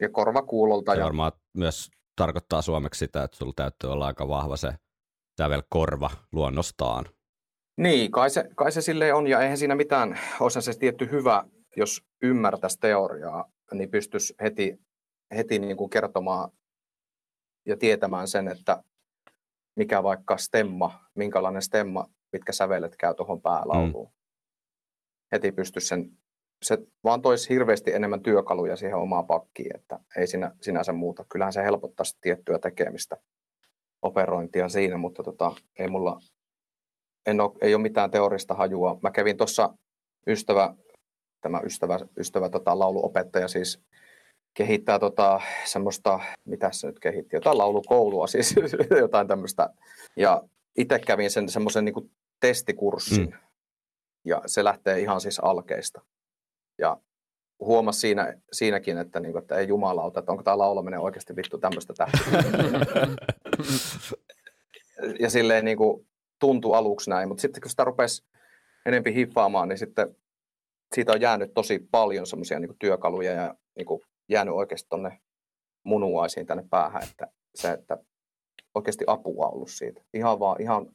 ja korvakuulolta. Se Ja, varmaan myös tarkoittaa suomeksi sitä, että sulla täytyy olla aika vahva se sävelkorva luonnostaan. Niin, kai se, kai se silleen on, ja eihän siinä mitään, olisi se tietty hyvä, jos ymmärtäisi teoriaa, niin pystyisi heti, heti niin kuin kertomaan ja tietämään sen, että mikä vaikka stemma, minkälainen stemma, mitkä sävelet käy tuohon päälauluun. Mm. Heti pystyisi sen, se vaan toisi hirveästi enemmän työkaluja siihen omaan pakkiin, että ei siinä, sinänsä muuta. Kyllähän se helpottaisi tiettyä tekemistä, operointia siinä, mutta tota, ei mulla en ole, ei ole mitään teorista hajua. Mä kävin tuossa ystävä, tämä ystävä, ystävä tota, lauluopettaja siis kehittää tota, semmoista, mitä se nyt kehitti, jotain laulukoulua siis, jotain tämmöistä. Ja itse kävin sen semmoisen niin testikurssin, mm. ja se lähtee ihan siis alkeista. Ja huomasi siinä, siinäkin, että, niin kuin, että ei jumalauta, että onko tämä laulaminen oikeasti vittu tämmöistä tähtiä. ja silleen niin kuin, tuntui aluksi näin, mutta sitten kun sitä rupesi enempi hiffaamaan, niin sitten siitä on jäänyt tosi paljon semmoisia niin työkaluja ja niin kuin, jäänyt oikeasti tuonne munuaisiin tänne päähän, että se, että oikeasti apua ollut siitä. Ihan vaan ihan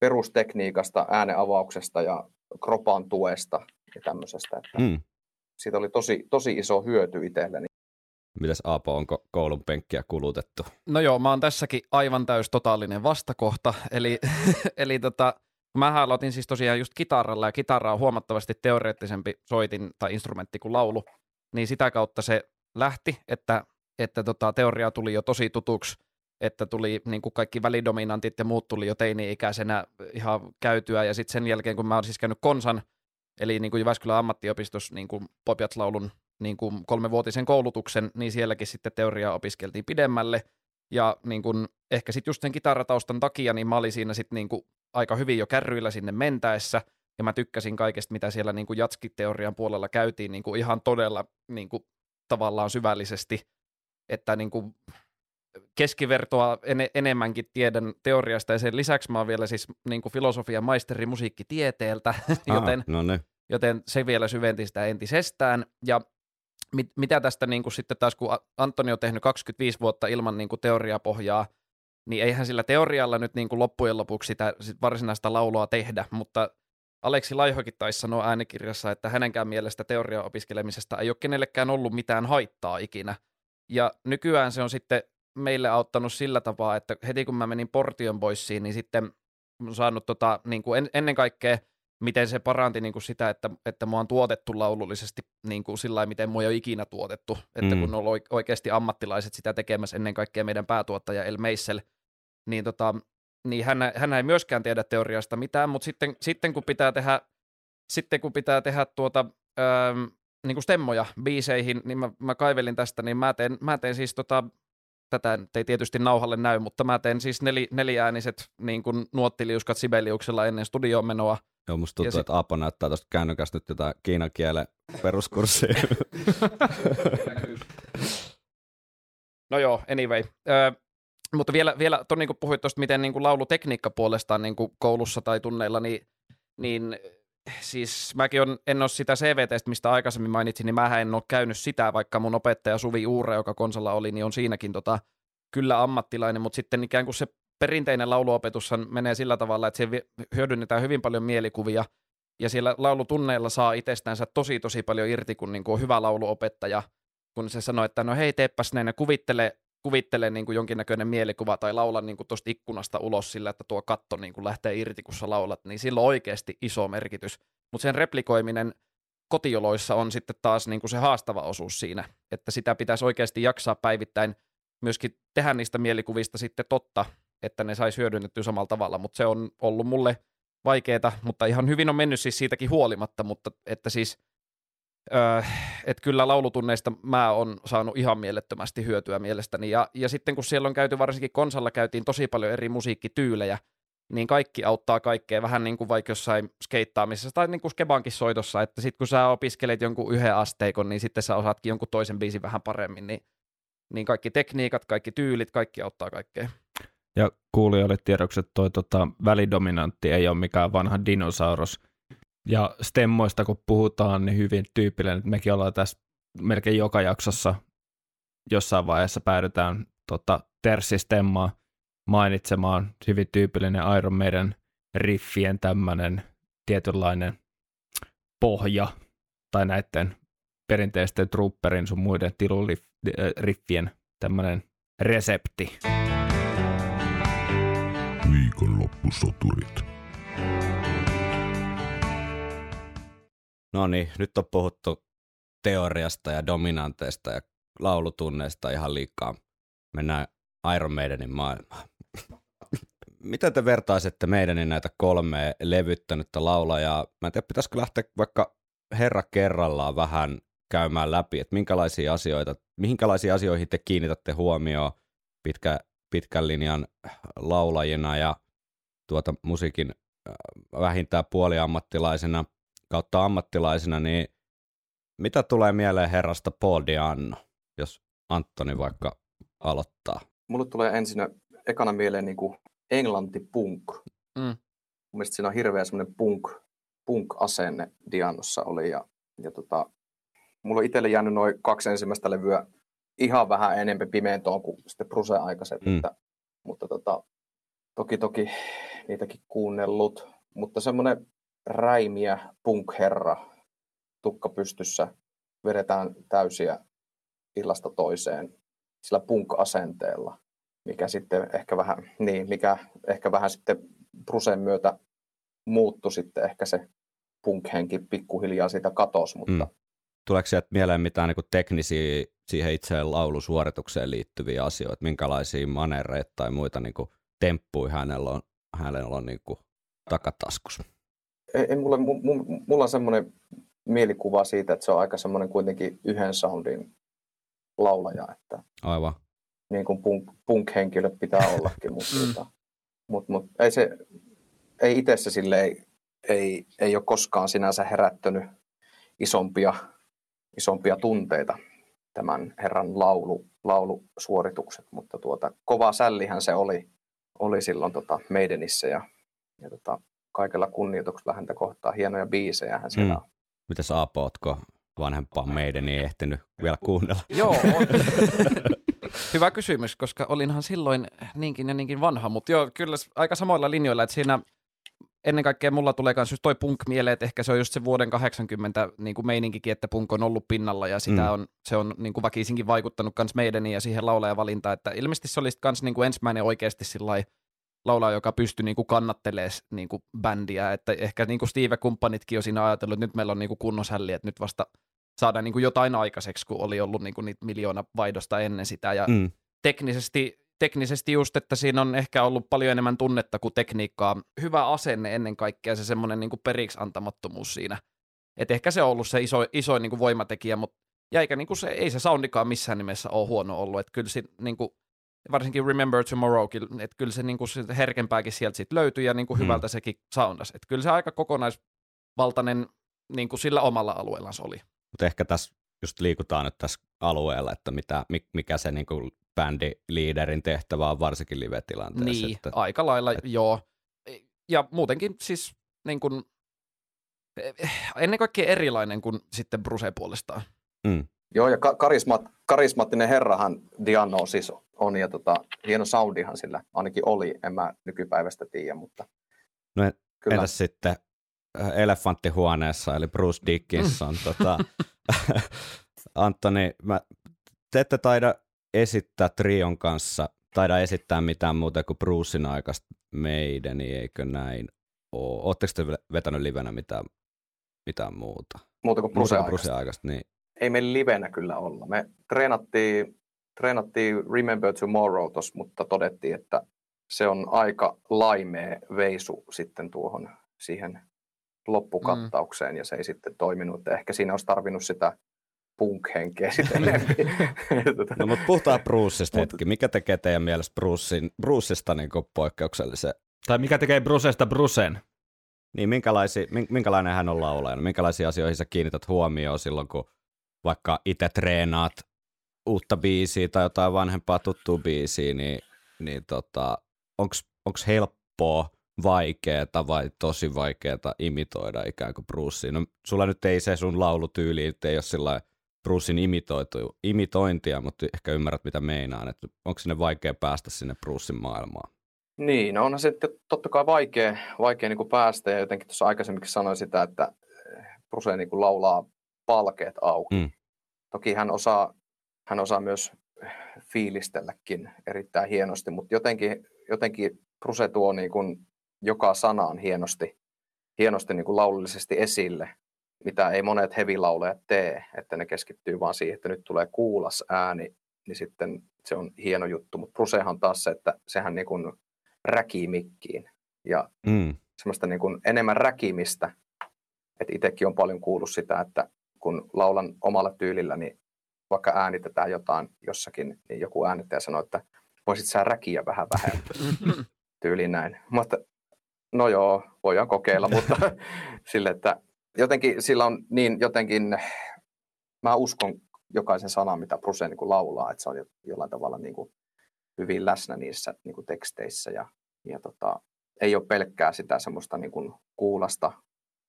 perustekniikasta, ääneavauksesta ja kropan tuesta ja tämmöisestä. Että Mm. Siitä oli tosi, tosi iso hyöty itselleni. Mitäs Aapo, onko koulun penkkiä kulutettu? No joo, mä oon tässäkin aivan täys totaalinen vastakohta, eli, eli tota, mä aloitin siis tosiaan just kitaralla, ja kitara on huomattavasti teoreettisempi soitin tai instrumentti kuin laulu, niin sitä kautta se lähti, että, että tota, teoria tuli jo tosi tutuksi, että tuli niin kuin kaikki välidominantit ja muut tuli jo teini-ikäisenä ihan käytyä, ja sitten sen jälkeen, kun mä oon siis käynyt konsan, eli niin kuin Jyväskylän ammattiopistossa niin kuin Popiat-laulun niin kuin kolmevuotisen koulutuksen, niin sielläkin sitten teoriaa opiskeltiin pidemmälle, ja niin kuin, ehkä sitten just sen kitarataustan takia, niin mä olin siinä sitten niin kuin aika hyvin jo kärryillä sinne mentäessä, ja mä tykkäsin kaikesta, mitä siellä niin kuin jatskiteorian puolella käytiin niin kuin ihan todella niin kuin tavallaan syvällisesti, että niin kuin keskivertoa en, enemmänkin tiedän teoriasta ja sen lisäksi mä oon vielä siis niin kuin filosofian maisteri musiikkitieteeltä, joten, Ah, no niin. joten se vielä syventi sitä entisestään. Ja mit, mitä tästä niin kuin sitten taas, kun Antoni on tehnyt 25 vuotta ilman niin kuin teoriapohjaa, niin eihän sillä teorialla nyt niin kuin loppujen lopuksi sitä sit varsinaista laulua tehdä, mutta Aleksi Laihokin taisi sanoa äänikirjassa, että hänenkään mielestä teorian opiskelemisesta ei ole kenellekään ollut mitään haittaa ikinä. Ja nykyään se on sitten meille auttanut sillä tapaa, että heti kun mä menin Portion Boysiin, niin sitten saanut tota, niin kuin en, ennen kaikkea, miten se paranti niin kuin sitä, että, että mua on tuotettu laulullisesti niin kuin sillä lailla, miten mua ei ole ikinä tuotettu. Että Mm. kun on oikeasti ammattilaiset sitä tekemässä ennen kaikkea meidän päätuottaja El Meissel, niin, tota, niin hän, hän ei myöskään tiedä teoriasta mitään, mutta sitten, sitten kun pitää tehdä, sitten kun pitää tehdä tuota, öö, niin kuin stemmoja biiseihin, niin mä, mä kaivelin tästä, niin mä teen, mä teen siis tota, tätä nyt ei tietysti nauhalle näy, mutta mä teen siis neli, neliääniset niin kuin nuottiliuskat Sibeliuksella ennen studioon menoa. Joo, musta tuntuu, Ja si- että Apo näyttää tuosta kännykästä nyt jotain kiinan kielen peruskurssia. No joo, anyway. Öö, mutta vielä, vielä to, niin kuin puhuit tuosta, miten niin kuin laulutekniikka puolestaan niin kuin koulussa tai tunneilla, niin, niin siis mäkin on, en ole sitä CVT, mistä aikaisemmin mainitsin, niin mä en ole käynyt sitä, vaikka mun opettaja Suvi Uure, joka konsalla oli, niin on siinäkin tota, kyllä ammattilainen, mutta sitten ikään kuin se perinteinen lauluopetus menee sillä tavalla, että se hyödynnetään hyvin paljon mielikuvia, ja siellä laulutunneilla saa itsestänsä tosi tosi paljon irti, kun niin kuin on hyvä lauluopettaja, kun se sanoo, että no hei, teeppäs näin ja kuvittele, kuvittele niin kuin jonkinnäköinen mielikuva tai laula niin tuosta ikkunasta ulos sillä, että tuo katto niin kuin lähtee irti, kun sä laulat, niin sillä on oikeasti iso merkitys. Mutta sen replikoiminen kotioloissa on sitten taas niin kuin se haastava osuus siinä, että sitä pitäisi oikeasti jaksaa päivittäin myöskin tehdä niistä mielikuvista sitten totta, että ne saisi hyödynnettyä samalla tavalla, mutta se on ollut mulle vaikeeta, mutta ihan hyvin on mennyt siis siitäkin huolimatta, mutta että siis Öö, että kyllä laulutunneista mä oon saanut ihan mielettömästi hyötyä mielestäni. Ja, ja sitten kun siellä on käyty, varsinkin konsalla käytiin tosi paljon eri musiikkityylejä, niin kaikki auttaa kaikkea, vähän niin kuin vaikka jossain skeittaamisessa tai niin kuin skebankin soitossa, että sitten kun sä opiskelet jonkun yhden asteikon, niin sitten sä osaatkin jonkun toisen biisin vähän paremmin, niin, niin kaikki tekniikat, kaikki tyylit, kaikki auttaa kaikkea. Ja kuulijoille tiedoksi, että toi tota, välidominantti ei ole mikään vanha dinosaurus. Ja stemmoista kun puhutaan, niin hyvin tyypillinen, että mekin ollaan tässä melkein joka jaksossa jossain vaiheessa päädytään tota, terssistemmaa mainitsemaan. Hyvin tyypillinen Iron Maiden riffien tämmöinen tietynlainen pohja tai näiden perinteisten trooperin sun muiden tiluriffien tämmöinen resepti. Viikonloppusoturit. No niin, nyt on puhuttu teoriasta ja dominanteista ja laulutunneista ihan liikaa. Mennään Iron Maidenin maailmaan. Miten te vertaisitte meidänin näitä kolme levyttänyttä laulajaa? Mä en tiedä, pitäisikö lähteä vaikka herra kerrallaan vähän käymään läpi, että minkälaisia asioita, mihinkälaisiin asioihin te kiinnitätte huomioon pitkä, pitkän linjan laulajina ja tuota musiikin äh, vähintään puoliammattilaisena kautta ammattilaisena, niin mitä tulee mieleen herrasta Paul Dianno, jos Antoni vaikka aloittaa? Mulle tulee ensin ekana mieleen niin kuin englanti punk. Mm. Mun mielestä siinä on hirveä semmoinen punk, punk-asenne Dianossa oli. Ja, ja tota, mulla on itselle jäänyt noin kaksi ensimmäistä levyä ihan vähän enemmän pimentoon kuin sitten Bruse aikaiset. Mm. Että, mutta tota, toki toki niitäkin kuunnellut. Mutta semmoinen räimiä punk-herra, tukka pystyssä, vedetään täysiä illasta toiseen sillä punk-asenteella, mikä sitten ehkä vähän, niin, mikä ehkä vähän sitten Brusen myötä muuttui sitten ehkä se punk-henki pikkuhiljaa siitä katos, mutta Mm. Tuleeko sieltä mieleen mitään niin teknisiä siihen itse laulusuoritukseen liittyviä asioita, minkälaisia manereita tai muita niin temppuja hänellä on, hänellä on niin takataskussa? Ei, ei mulle, mu, mu, mulla on semmoinen mielikuva siitä, että se on aika semmoinen kuitenkin yhden soundin laulaja, että Aivan. niin kuin punk, punk-henkilö pitää ollakin, mutta Mm. mut, mut, ei se, ei itse se sille ei, ei, ei ole koskaan sinänsä herättänyt isompia, isompia tunteita tämän herran laulu laulusuoritukset, mutta tuota, kova sällihän se oli, oli silloin tota Maidenissä ja, ja tota, kaikella kunnioituksella häntä kohtaa hienoja biisejä hän siellä Mm. Mitäs Aapo, ootko vanhempaa meidän niin ehtinyt vielä kuunnella? Joo, on. Hyvä kysymys, koska olinhan silloin niinkin ja niinkin vanha, mutta joo, kyllä aika samoilla linjoilla, että siinä ennen kaikkea mulla tulee myös just toi punk mieleen, että ehkä se on just se vuoden 80 niin kuin meininkikin, että punk on ollut pinnalla ja sitä Mm. on, se on niin kuin väkisinkin vaikuttanut kans meidäniin ja siihen laulajavalintaan, että ilmeisesti se olisi kans niin kuin ensimmäinen oikeasti sillai laulaja, joka pystyi niin kannattelemaan niin bändiä, että ehkä niin kuin Steve ja kumppanitkin on siinä ajatellut, että nyt meillä on niin kuin kunnoshälli, että nyt vasta saada niin kuin jotain aikaiseksi, kun oli ollut niin kuin niitä miljoona vaihdosta ennen sitä. Ja Mm. teknisesti, teknisesti just, että siinä on ehkä ollut paljon enemmän tunnetta kuin tekniikkaa. Hyvä asenne ennen kaikkea, se semmoinen niin periksi antamattomuus siinä. Et ehkä se on ollut se iso, isoin niin kuin voimatekijä, mutta ja eikä niin kuin se, ei se soundikaan missään nimessä ole huono ollut. Että kyllä se, niin kuin, varsinkin Remember Tomorrow, että kyllä se, niin kuin, se herkempääkin sieltä sit löytyi ja niin kuin Mm. hyvältä sekin soundas. Että kyllä se aika kokonaisvaltainen niin kuin sillä omalla alueellaan se oli. Mutta ehkä tässä just liikutaan nyt tässä alueella, että mitä, mi- mikä se niinku bändiliiderin tehtävä on varsinkin live-tilanteessa. Niin, Että, aika lailla, joo. Ja muutenkin siis niin kuin, ennen kaikkea erilainen kuin sitten Bruce puolestaan. mm, Joo, ja ka- karismaattinen herrahan Diano siis on, ja tota, hieno soundihan sillä ainakin oli, en mä nykypäivästä tiedä, mutta No en- kyllä. entäs sitten äh, elefanttihuoneessa, eli Bruce Dickinson. tota, Antoni, mä, te ette taida esittää Trion kanssa, taida esittää mitään muuta kuin Brucein aikaista meidän, eikö näin ole? Oletteko te vetänyt livenä mitään, mitään muuta? muuta kuin Bruce Muuta kuin aikaista. Brucein aikaista, niin Ei meillä livenä kyllä olla. Me treenattiin, treenattiin Remember Tomorrow tos, mutta todettiin, että se on aika laimea veisu sitten tuohon siihen loppukattaukseen, ja se ei sitten toiminut. Ehkä siinä olisi tarvinnut sitä punk-henkeä sitten No mutta puhutaan Bruceista Mut- hetki. Mikä tekee teidän mielestä Brucein, Bruceista niin poikkeuksellisen? Tai mikä tekee Brusesta Brusen? Niin minkälaisi, min- minkälainen hän on laulajana? Minkälaisiin asioihin sä kiinnität huomioon silloin, kun vaikka itse treenaat uutta biisiä tai jotain vanhempaa tuttua biisiä, niin, niin tota, onko helppoa, vaikeeta vai tosi vaikeeta imitoida ikään kuin Brucea? No sulla nyt ei se sun laulutyyli, ei ole sillä Brucein imitointia, mutta ehkä ymmärrät mitä meinaan, että onko sinne vaikea päästä sinne Brucein maailmaan? Niin, no onhan se totta kai vaikea, vaikea niin kuin päästä, ja jotenkin tuossa aikaisemminkin sanoin sitä, että Bruce niin kuin laulaa palkeet auki. Mm. Toki hän osaa, hän osaa myös fiilistelläkin erittäin hienosti, mutta jotenkin, jotenkin Bruce tuo niin kuin joka sanaan hienosti, hienosti niin kuin laulullisesti esille, mitä ei monet hevilaulajat tee, että ne keskittyy vaan siihen, että nyt tulee kuulas ääni, niin sitten se on hieno juttu, mutta Brucehan on taas se, että sehän niin kuin räkii mikkiin ja Mm. semmoista niin kuin enemmän räkimistä. Että itsekin on paljon kuullut sitä, että kun laulan omalla tyylillä, niin vaikka äänitetään jotain jossakin, niin joku äänittäjä sanoo, että voisit sä räkiä vähän vähemmän tyyliin näin. Mutta no joo, voidaan kokeilla, mutta sille, että jotenkin sillä on niin jotenkin, mä uskon jokaisen sanan, mitä Bruce niin laulaa, että se on jo- jollain tavalla niin kuin hyvin läsnä niissä niin kuin teksteissä ja, ja tota, ei ole pelkkää sitä semmoista niin kuin kuulasta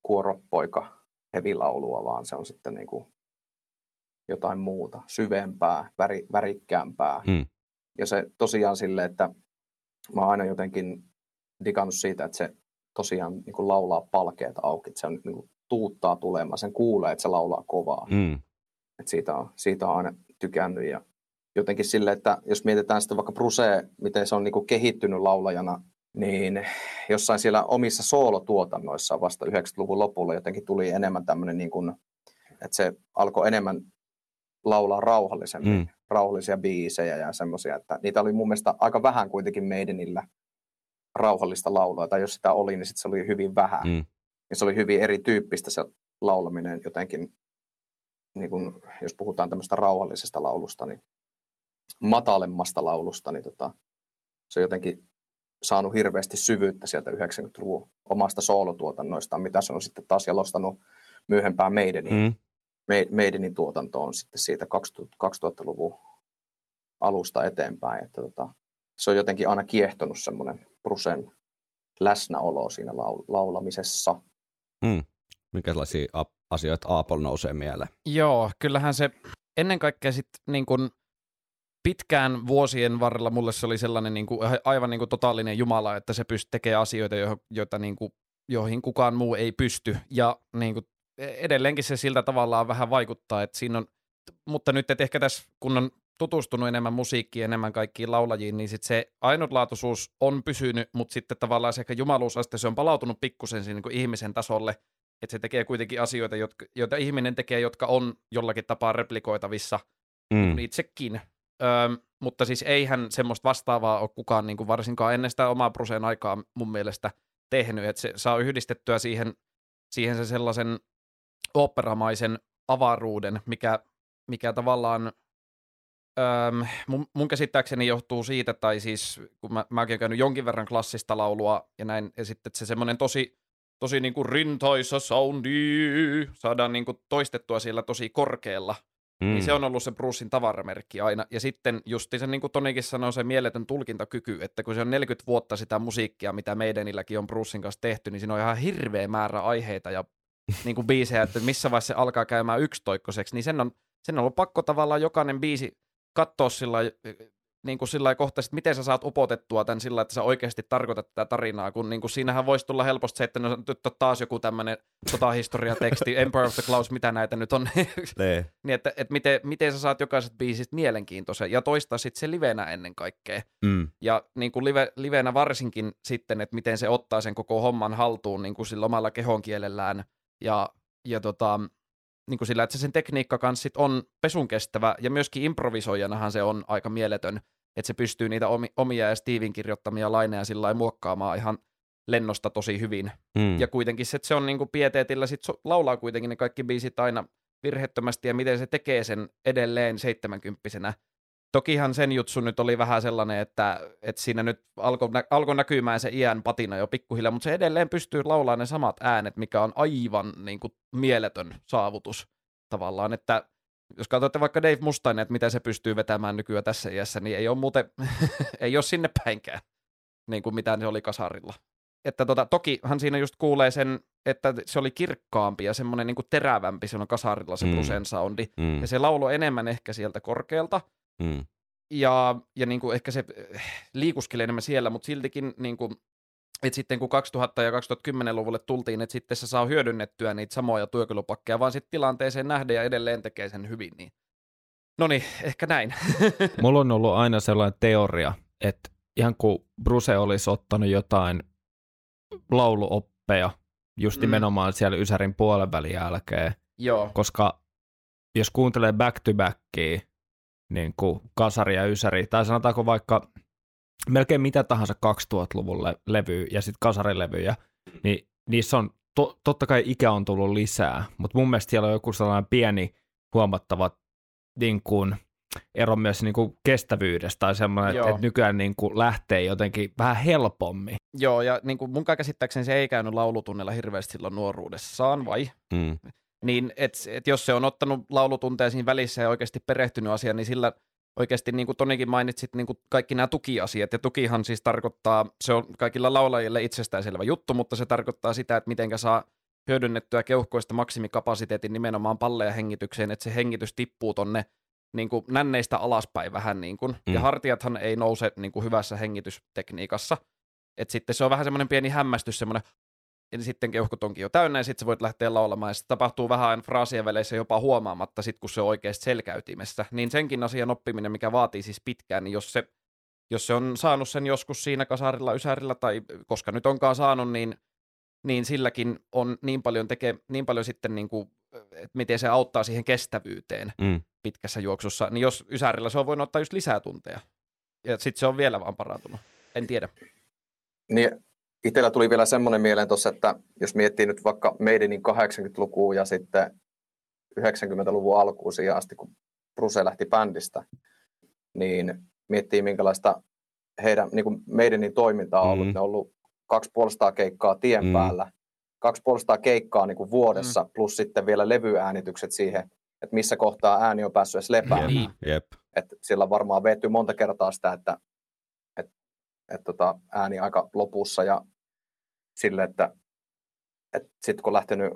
kuoropoika hevilaulua, vaan se on sitten niin kuin jotain muuta, syvempää, väri, värikkäämpää. Mm. Ja se tosiaan sille, että mä oon aina jotenkin digannut siitä, että se tosiaan niin kuin laulaa palkeet auki, että se on niin kuin tuuttaa tulemaan, sen kuulee, että se laulaa kovaa. Mm. Et siitä, on, siitä on aina tykännyt ja jotenkin sille, että jos mietitään sitten vaikka Bruce, miten se on niin kuin kehittynyt laulajana, niin jossain siellä omissa soolotuotannoissa vasta 90-luvun lopulla jotenkin tuli enemmän tämmöinen, niin kuin, että se alkoi enemmän laulaa rauhallisemmin, Mm. rauhallisia biisejä ja semmoisia, että niitä oli mun mielestä aika vähän kuitenkin Maidenillä rauhallista laulua, tai jos sitä oli, niin sit se oli hyvin vähän. Mm. Ja se oli hyvin erityyppistä se laulaminen jotenkin, niin kun, jos puhutaan tämmöistä rauhallisesta laulusta, niin matalemmasta laulusta, niin tota, se jotenkin saanut hirveästi syvyyttä sieltä 90-luvun omasta soolotuotannoistaan, mitä se on sitten taas jalostanut myöhempään Maidenin, Mm. Maidenin tuotantoon sitten siitä 2000, 2000-luvun alusta eteenpäin. Että tota, se on jotenkin aina kiehtonut semmoinen Brusen läsnäolo siinä laul- laulamisessa. Mm. Minkälaisia asioita Apple nousee mieleen? Joo, kyllähän se ennen kaikkea sitten niin kun pitkään vuosien varrella mulle se oli sellainen niin kuin, aivan niin kuin totaalinen jumala, että se pystyy tekemään asioita, joita niin kuin, joihin kukaan muu ei pysty. Ja niin kuin, edelleenkin se siltä tavallaan vähän vaikuttaa, että siinä on, mutta nyt että ehkä tässä, kun on tutustunut enemmän musiikkiin, enemmän kaikkiin laulajiin, niin sit se ainutlaatuisuus on pysynyt, mutta sitten tavallaan se ehkä jumaluusaste, se on palautunut pikkusen niin kuin ihmisen tasolle, että se tekee kuitenkin asioita, jotka, joita ihminen tekee, jotka on jollakin tapaa replikoitavissa mm. itsekin. Öö, mutta siis eihän semmoista vastaavaa ole kukaan niin kuin varsinkaan ennen sitä omaa proseen aikaa mun mielestä tehnyt, että se saa yhdistettyä siihen, siihen se sellaisen operamaisen avaruuden, mikä, mikä tavallaan öö, mun, mun käsittääkseni johtuu siitä, tai siis kun mä, mäkin olen käynyt jonkin verran klassista laulua ja näin, ja sitten se semmoinen tosi, tosi niin kuin rintaisa soundi saadaan niin kuin toistettua siellä tosi korkealla, Mm. Niin se on ollut se Brucein tavaramerkki aina. Ja sitten justi se, niin kuin Tonikin sanoi, se mieletön tulkintakyky, että kun se on 40 vuotta sitä musiikkia, mitä meidänilläkin on Brucein kanssa tehty, niin siinä on ihan hirveä määrä aiheita ja niin kuin biisejä, että missä vaiheessa se alkaa käymään yksitoikkoiseksi, niin sen on, sen on ollut pakko tavallaan jokainen biisi katsoa sillä niin kuin sillä kohta, että miten sä saat upotettua tämän sillä, että sä oikeasti tarkoitat tätä tarinaa, kun niin kuin siinähän voisi tulla helposti se, että no, nyt on taas joku tämmöinen sotahistoriateksti, Empire of the Clouds, mitä näitä nyt on. niin, että, että miten, miten sä saat jokaiset biisistä mielenkiintoisen ja toistaa sitten se livenä ennen kaikkea. Mm. Ja niin kuin live, livenä varsinkin sitten, että miten se ottaa sen koko homman haltuun niin kuin sillä omalla kehonkielellään ja, ja tota, niin kuin sillä, että se sen tekniikka kanssa sit on pesun kestävä, ja myöskin improvisoijanahan se on aika mieletön, että se pystyy niitä omia ja Steven kirjoittamia laineja sillä muokkaamaan ihan lennosta tosi hyvin. Mm. Ja kuitenkin se, että se on niin kuin pieteetillä, sit laulaa kuitenkin ne kaikki biisit aina virhettömästi, ja miten se tekee sen edelleen seitsemänkymppisenä, Tokihan sen jutsu nyt oli vähän sellainen, että, että siinä nyt alkoi alko näkymään se iän patina jo pikkuhiljaa, mutta se edelleen pystyy laulamaan ne samat äänet, mikä on aivan niin kuin, mieletön saavutus tavallaan, että jos katsotte vaikka Dave Mustaine, että miten se pystyy vetämään nykyään tässä iässä, niin ei ole muuten, ei ole sinne päinkään, niin kuin mitä ne oli kasarilla. Että tota, tokihan siinä just kuulee sen, että se oli kirkkaampi ja semmoinen niin terävämpi on kasarilla se mm. soundi. Mm. Ja se laulo enemmän ehkä sieltä korkealta, Mm. Ja, ja niin kuin ehkä se eh, liikuskelee enemmän siellä, mutta siltikin niin kuin, että sitten kun 2000- ja 2010-luvulle tultiin, että sitten se saa hyödynnettyä niitä samoja työkalupakkeja, vaan sitten tilanteeseen nähden ja edelleen tekee sen hyvin. Niin. No niin, ehkä näin. Mulla on ollut aina sellainen teoria, että ihan kuin Bruce olisi ottanut jotain lauluoppeja just mm. nimenomaan siellä Ysärin puolen välin jälkeen. Joo. Koska jos kuuntelee back to backia, niin kuin kasari ja ysäri, tai sanotaanko vaikka melkein mitä tahansa 2000-luvun le- levyä ja sitten kasarilevyjä, niin niissä on, to, totta kai ikä on tullut lisää, mutta mun mielestä siellä on joku sellainen pieni huomattava niin kuin, ero myös niin kuin kestävyydestä tai semmoinen, että, että nykyään niin kuin lähtee jotenkin vähän helpommin. Joo, ja niin kuin mun käsittääkseni se ei käynyt laulutunnella hirveästi silloin nuoruudessaan, vai? Mm niin et, et jos se on ottanut laulutunteja siinä välissä ja oikeasti perehtynyt asiaan, niin sillä oikeasti, niin kuin Tonikin mainitsit, niin kuin kaikki nämä tukiasiat, ja tukihan siis tarkoittaa, se on kaikilla laulajille itsestäänselvä juttu, mutta se tarkoittaa sitä, että miten saa hyödynnettyä keuhkoista maksimikapasiteetin nimenomaan palleja hengitykseen, että se hengitys tippuu tonne niin kuin nänneistä alaspäin vähän, niin kuin, mm. ja hartiathan ei nouse niin kuin hyvässä hengitystekniikassa, et sitten se on vähän semmoinen pieni hämmästys, semmoinen ja sitten keuhkot onkin jo täynnä, ja sitten sä voit lähteä laulamaan, ja se tapahtuu vähän fraasien väleissä jopa huomaamatta, sit kun se on oikeasti selkäytimessä. Niin senkin asian oppiminen, mikä vaatii siis pitkään, niin jos se, jos se on saanut sen joskus siinä kasarilla, ysärillä, tai koska nyt onkaan saanut, niin, niin silläkin on niin paljon, teke, niin paljon sitten, niin kuin, että miten se auttaa siihen kestävyyteen mm. pitkässä juoksussa. Niin jos ysärillä se on voinut ottaa just lisää tunteja, ja sitten se on vielä vaan parantunut. En tiedä. Niin Itsellä tuli vielä semmoinen mieleen tuossa, että jos miettii nyt vaikka Maidenin 80-lukua ja sitten 90-luvun alkuun siihen asti, kun Bruce lähti bändistä, niin miettii minkälaista heidän, niin kuin Maidenin toimintaa on ollut. Mm. Ne on ollut kaksi puolestaan keikkaa tien mm. päällä, kaksi puolestaan keikkaa niin kuin vuodessa, mm. plus sitten vielä levyäänitykset siihen, että missä kohtaa ääni on päässyt edes lepäämään. Jep. että sillä varmaan veetty monta kertaa sitä, että et, et tota, ääni aika lopussa ja sille, että et sitten kun lähtenyt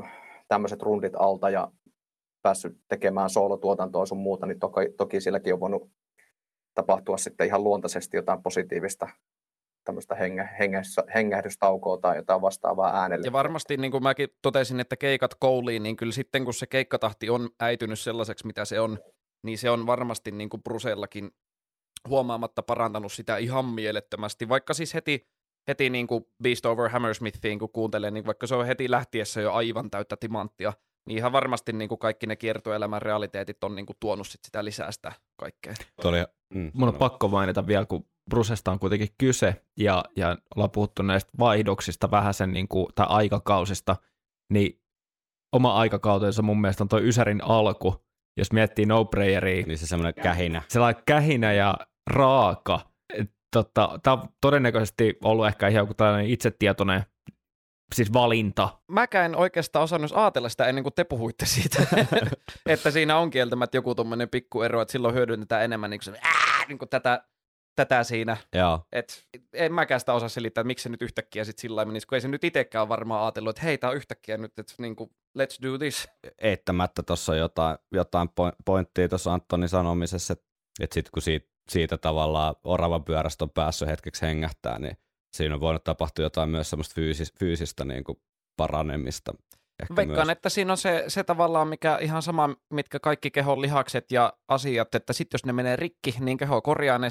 tämmöiset rundit alta ja päässyt tekemään soolotuotantoa sun muuta, niin toki, toki silläkin on voinut tapahtua sitten ihan luontaisesti jotain positiivista tämmöistä henge, hengessä, hengähdystaukoa tai jotain vastaavaa äänelle. Ja varmasti, niin kuin mäkin totesin, että keikat kouliin, niin kyllä sitten kun se keikkatahti on äitynyt sellaiseksi, mitä se on, niin se on varmasti niin kuin Brusellakin huomaamatta parantanut sitä ihan mielettömästi, vaikka siis heti, heti niin kuin Beast Over Hammersmithiin, kun kuuntelee, niin vaikka se on heti lähtiessä jo aivan täyttä timanttia, niin ihan varmasti niin kuin kaikki ne kiertoelämän realiteetit on niin kuin tuonut sit sitä lisää sitä kaikkea. Tuli, mm, Mun on pakko mainita vielä, kun Brusesta on kuitenkin kyse, ja, ja ollaan puhuttu näistä vaihdoksista vähän sen niin kuin, tai aikakausista, niin oma aikakautensa mun mielestä on toi Ysärin alku, jos miettii No Prayeria, Niin se semmoinen kähinä. sellainen kähinä ja raaka. Et Totta, tämä on todennäköisesti ollut ehkä ihan joku tällainen itsetietoinen siis valinta. Mäkään en oikeastaan osannut ajatella sitä ennen kuin te puhuitte siitä, että siinä on kieltämättä joku tuommoinen pikku ero, että silloin hyödynnetään enemmän niin kuin, ää, niin kuin tätä, tätä siinä. Joo. Et en mäkään sitä osaa selittää, että miksi se nyt yhtäkkiä sitten sillä lailla menisi, kun ei se nyt itsekään varmaan ajatellut, että hei, tää on yhtäkkiä nyt, että niin kuin, let's do this. eittämättä tuossa on jotain, jotain poi- pointtia tuossa Antonin sanomisessa, että, että sitten kun siitä, siitä tavallaan oravan pyörästä on päässyt hetkeksi hengähtää, niin siinä on voinut tapahtua jotain myös semmoista fyysis, fyysistä niin kuin paranemista. Ehkä Veikkaan, myös. että siinä on se, se tavallaan, mikä ihan sama, mitkä kaikki kehon lihakset ja asiat, että sitten jos ne menee rikki, niin keho korjaa ne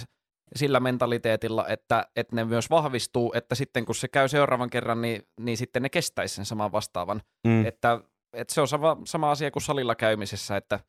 sillä mentaliteetilla, että, että ne myös vahvistuu, että sitten kun se käy seuraavan kerran, niin, niin sitten ne kestäisi sen saman vastaavan. Mm, Että, että se on sama, sama asia kuin salilla käymisessä, että,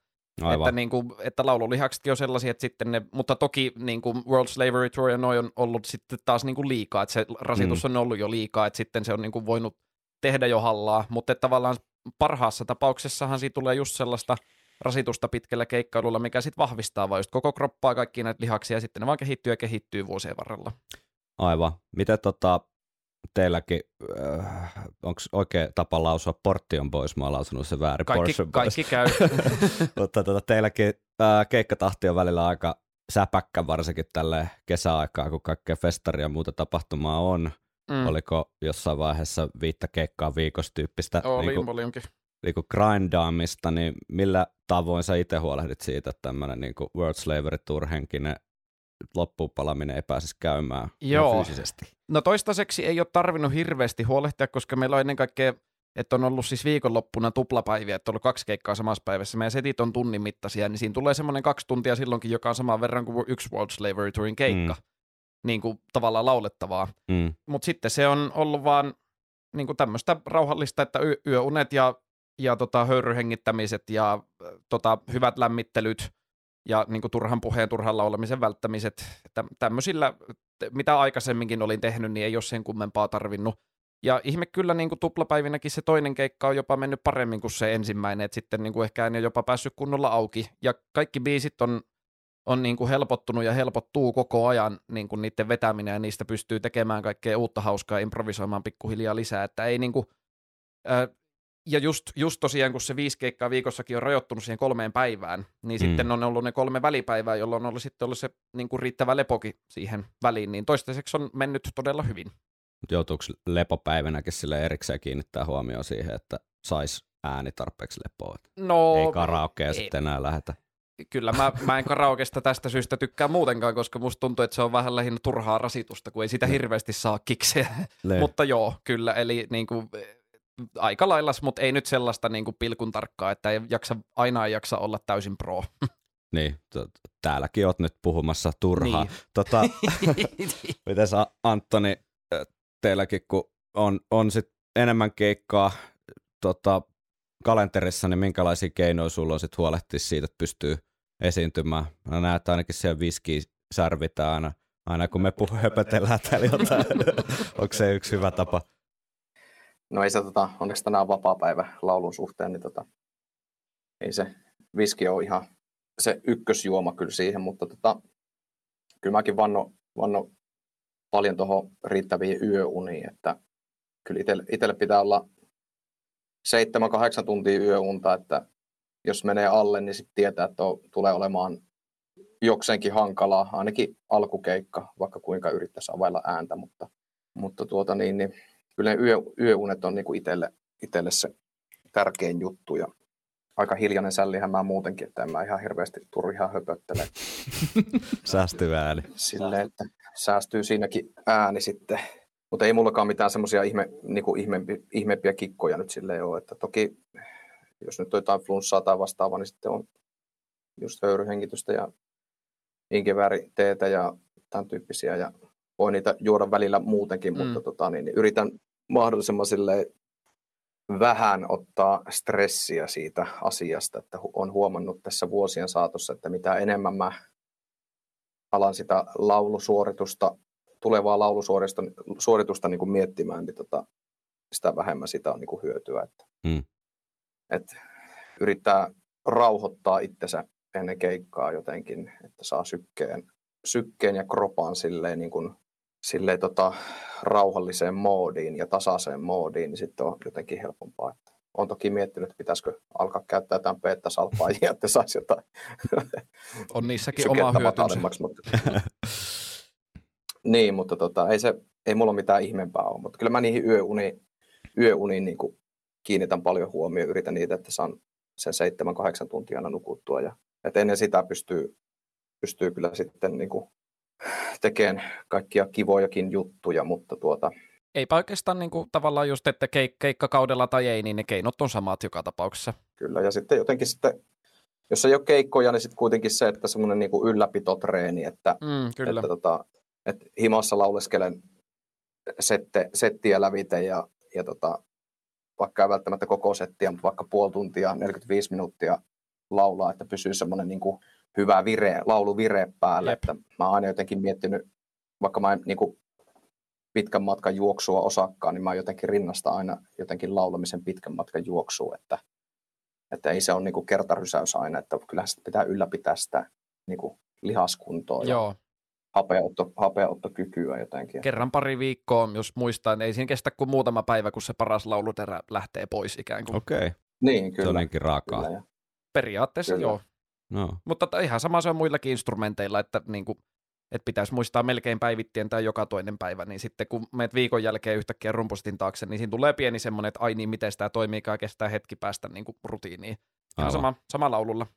aivan. että, niin kuin, että laululihaksetkin on sellaisia, että sitten ne, mutta toki niin kuin World Slavery Tour ja noi on ollut sitten taas niin kuin liikaa, että se rasitus Mm. on ollut jo liikaa, että sitten se on niin kuin voinut tehdä jo hallaa, mutta että tavallaan parhaassa tapauksessahan siitä tulee just sellaista rasitusta pitkällä keikkailulla, mikä sitten vahvistaa vaan just koko kroppaa, kaikki näitä lihaksia, ja sitten ne vaan kehittyy ja kehittyy vuosien varrella. Aivan. Miten tota, teilläkin, äh, onko oikea tapa lausua portti on pois? Mä oon lausunut se väärin. Kaikki, boys. kaikki käy. Mutta tota, teilläkin äh, keikkatahti on välillä aika säpäkkä, varsinkin tälle kesäaikaa, kun kaikkea festaria ja muuta tapahtumaa on. Mm. Oliko jossain vaiheessa viittä keikkaa viikossa tyyppistä Oli paljonkin. niinku grindaamista, niin millä tavoin sä itse huolehdit siitä, että tämmöinen niinku World Slavery Tour henkinen loppupalaminen ei pääsisi käymään Joo. fyysisesti? No toistaiseksi ei ole tarvinnut hirveästi huolehtia, koska meillä on ennen kaikkea, että on ollut siis viikonloppuna tuplapäiviä, että on ollut kaksi keikkaa samassa päivässä. Meidän setit on tunnin mittaisia, niin siinä tulee semmoinen kaksi tuntia silloinkin, joka on saman verran kuin yksi World Slavery Tourin keikka. Mm. Niin kuin tavallaan laulettavaa. Mm. Mutta sitten se on ollut vaan niin kuin tämmöistä rauhallista, että y- yöunet ja, ja tota, höyryhengittämiset ja tota, hyvät lämmittelyt ja niin kuin turhan puheen, turhan laulamisen välttämiset. Tä- tämmöisillä, mitä aikaisemminkin olin tehnyt, niin ei ole sen kummempaa tarvinnut. Ja ihme kyllä niin kuin tuplapäivinäkin se toinen keikka on jopa mennyt paremmin kuin se ensimmäinen, että sitten niin kuin ehkä en ole jopa päässyt kunnolla auki. Ja kaikki biisit on, on niin kuin helpottunut ja helpottuu koko ajan niin kuin niiden vetäminen ja niistä pystyy tekemään kaikkea uutta hauskaa improvisoimaan pikkuhiljaa lisää, että ei niin kuin, ää, ja just, just tosiaan, kun se viisi keikkaa viikossakin on rajoittunut siihen kolmeen päivään, niin Mm. sitten on ollut ne kolme välipäivää, jolloin on ollut sitten ollut se niin kuin riittävä lepokin siihen väliin, niin toistaiseksi on mennyt todella hyvin. Joutuuko lepopäivänäkin sille erikseen kiinnittää huomioon siihen, että sais ääni tarpeeksi lepoa? No, ei karaokea ei. sitten enää lähetä. kyllä mä, mä en karaokesta tästä syystä tykkää muutenkaan, koska musta tuntuu, että se on vähän lähinnä turhaa rasitusta, kun ei sitä hirveästi saa kiksejä. Le- Mutta joo, kyllä, eli niin kuin, aika laillas, mutta ei nyt sellaista niin kuin pilkun tarkkaa, että ei jaksa, aina ei jaksa olla täysin pro. Niin, t- täälläkin oot nyt puhumassa turhaa. Niin. Tota, mites Antoni, teilläkin kun on, on sit enemmän keikkaa tota, kalenterissa, niin minkälaisia keinoja sulla on sit huolehtia siitä, että pystyy esiintymään? Mä näen, että ainakin siellä viski särvitään aina, aina kun me puhu, höpötellään täällä jotain. Onko se yksi hyvä tapa? No ei se tota, onneksi tänään on vapaa päivä laulun suhteen, niin tota, ei se viski ole ihan se ykkösjuoma kyllä siihen, mutta tota, kyllä mäkin vanno, vanno paljon tuohon riittäviin yöuniin, että kyllä itselle, pitää olla 7-8 tuntia yöunta, että jos menee alle, niin sitten tietää, että on, tulee olemaan jokseenkin hankalaa, ainakin alkukeikka, vaikka kuinka yrittäisi availla ääntä, mutta, mutta tuota niin, niin kyllä ne yö, yöunet on niin kuin itselle, itselle se tärkein juttu ja aika hiljainen sällihän mä muutenkin, että en mä ihan hirveästi turhaa höpöttele. Säästyvä ääni. Silleen, että säästyy siinäkin ääni sitten. Mutta ei mullakaan mitään semmoisia ihme, niin ihmeempi, ihmeempiä kikkoja nyt silleen ole. Että toki jos nyt on jotain flunssaa tai vastaavaa, niin sitten on just höyryhengitystä ja inkivääriteetä ja tämän tyyppisiä. Ja voi niitä juoda välillä muutenkin, mm. mutta tota, niin, niin yritän mahdollisimman silleen vähän ottaa stressiä siitä asiasta, että on huomannut tässä vuosien saatossa, että mitä enemmän mä alan sitä laulusuoritusta, tulevaa laulusuoritusta suoritusta niin kuin miettimään, niin tota, sitä vähemmän sitä on niin kuin hyötyä. Että, mm. että yrittää rauhoittaa itsensä ennen keikkaa jotenkin, että saa sykkeen, sykkeen ja kropan silleen, niin kuin, silleen tota, rauhalliseen moodiin ja tasaiseen moodiin, niin sitten on jotenkin helpompaa. Että olen toki miettinyt, että pitäisikö alkaa käyttää jotain beta-salpaajia, että saisi jotain On niissäkin oma hyötynsä. Mutta... niin, mutta tota, ei, se, ei mulla mitään ihmeempää ole, mutta kyllä mä niihin yöuniin, yöuniin niin kuin kiinnitän paljon huomioon, yritän niitä, että saan sen seitsemän, kahdeksan tuntia aina nukuttua. Ja, että ennen sitä pystyy, pystyy kyllä sitten niin kuin tekemään kaikkia kivojakin juttuja, mutta tuota... Eipä oikeastaan niin kuin, tavallaan just, että keik- keikkakaudella tai ei, niin ne keinot on samat joka tapauksessa. Kyllä, ja sitten jotenkin sitten, jos ei ole keikkoja, niin sitten kuitenkin se, että semmoinen niin ylläpitotreeni, että, mm, kyllä. että, tota, että himassa lauleskelen sette, settiä lävite ja, ja tota, vaikka ei välttämättä koko settiä, mutta vaikka puoli tuntia, 45 minuuttia laulaa, että pysyy semmoinen niin kuin hyvä vire, laulu vire päälle. Jep. Että mä oon aina jotenkin miettinyt, vaikka mä en niin kuin pitkän matkan juoksua osakkaan, niin mä jotenkin rinnasta aina jotenkin laulamisen pitkän matkan juoksua, että, että ei se ole niin kuin kertarysäys aina, että kyllähän sitä pitää ylläpitää sitä niin kuin lihaskuntoa Joo. ja hapeutto, hapeuttokykyä jotenkin. Kerran pari viikkoa, jos muistaa, niin ei siinä kestä kuin muutama päivä, kun se paras lauluterä lähtee pois ikään kuin. Okei. Okay. Niin, kyllä. Se on raakaa. Kyllä, Periaatteessa kyllä. joo. No. Mutta ihan sama se on muillakin instrumenteilla, että niin kuin, että pitäisi muistaa melkein päivittien tai joka toinen päivä, niin sitten kun menet viikon jälkeen yhtäkkiä rumpustin taakse, niin siinä tulee pieni semmoinen, että ai niin, miten tämä toimii, kestää hetki päästä niin kuin rutiiniin. Ihan sama, sama laululla.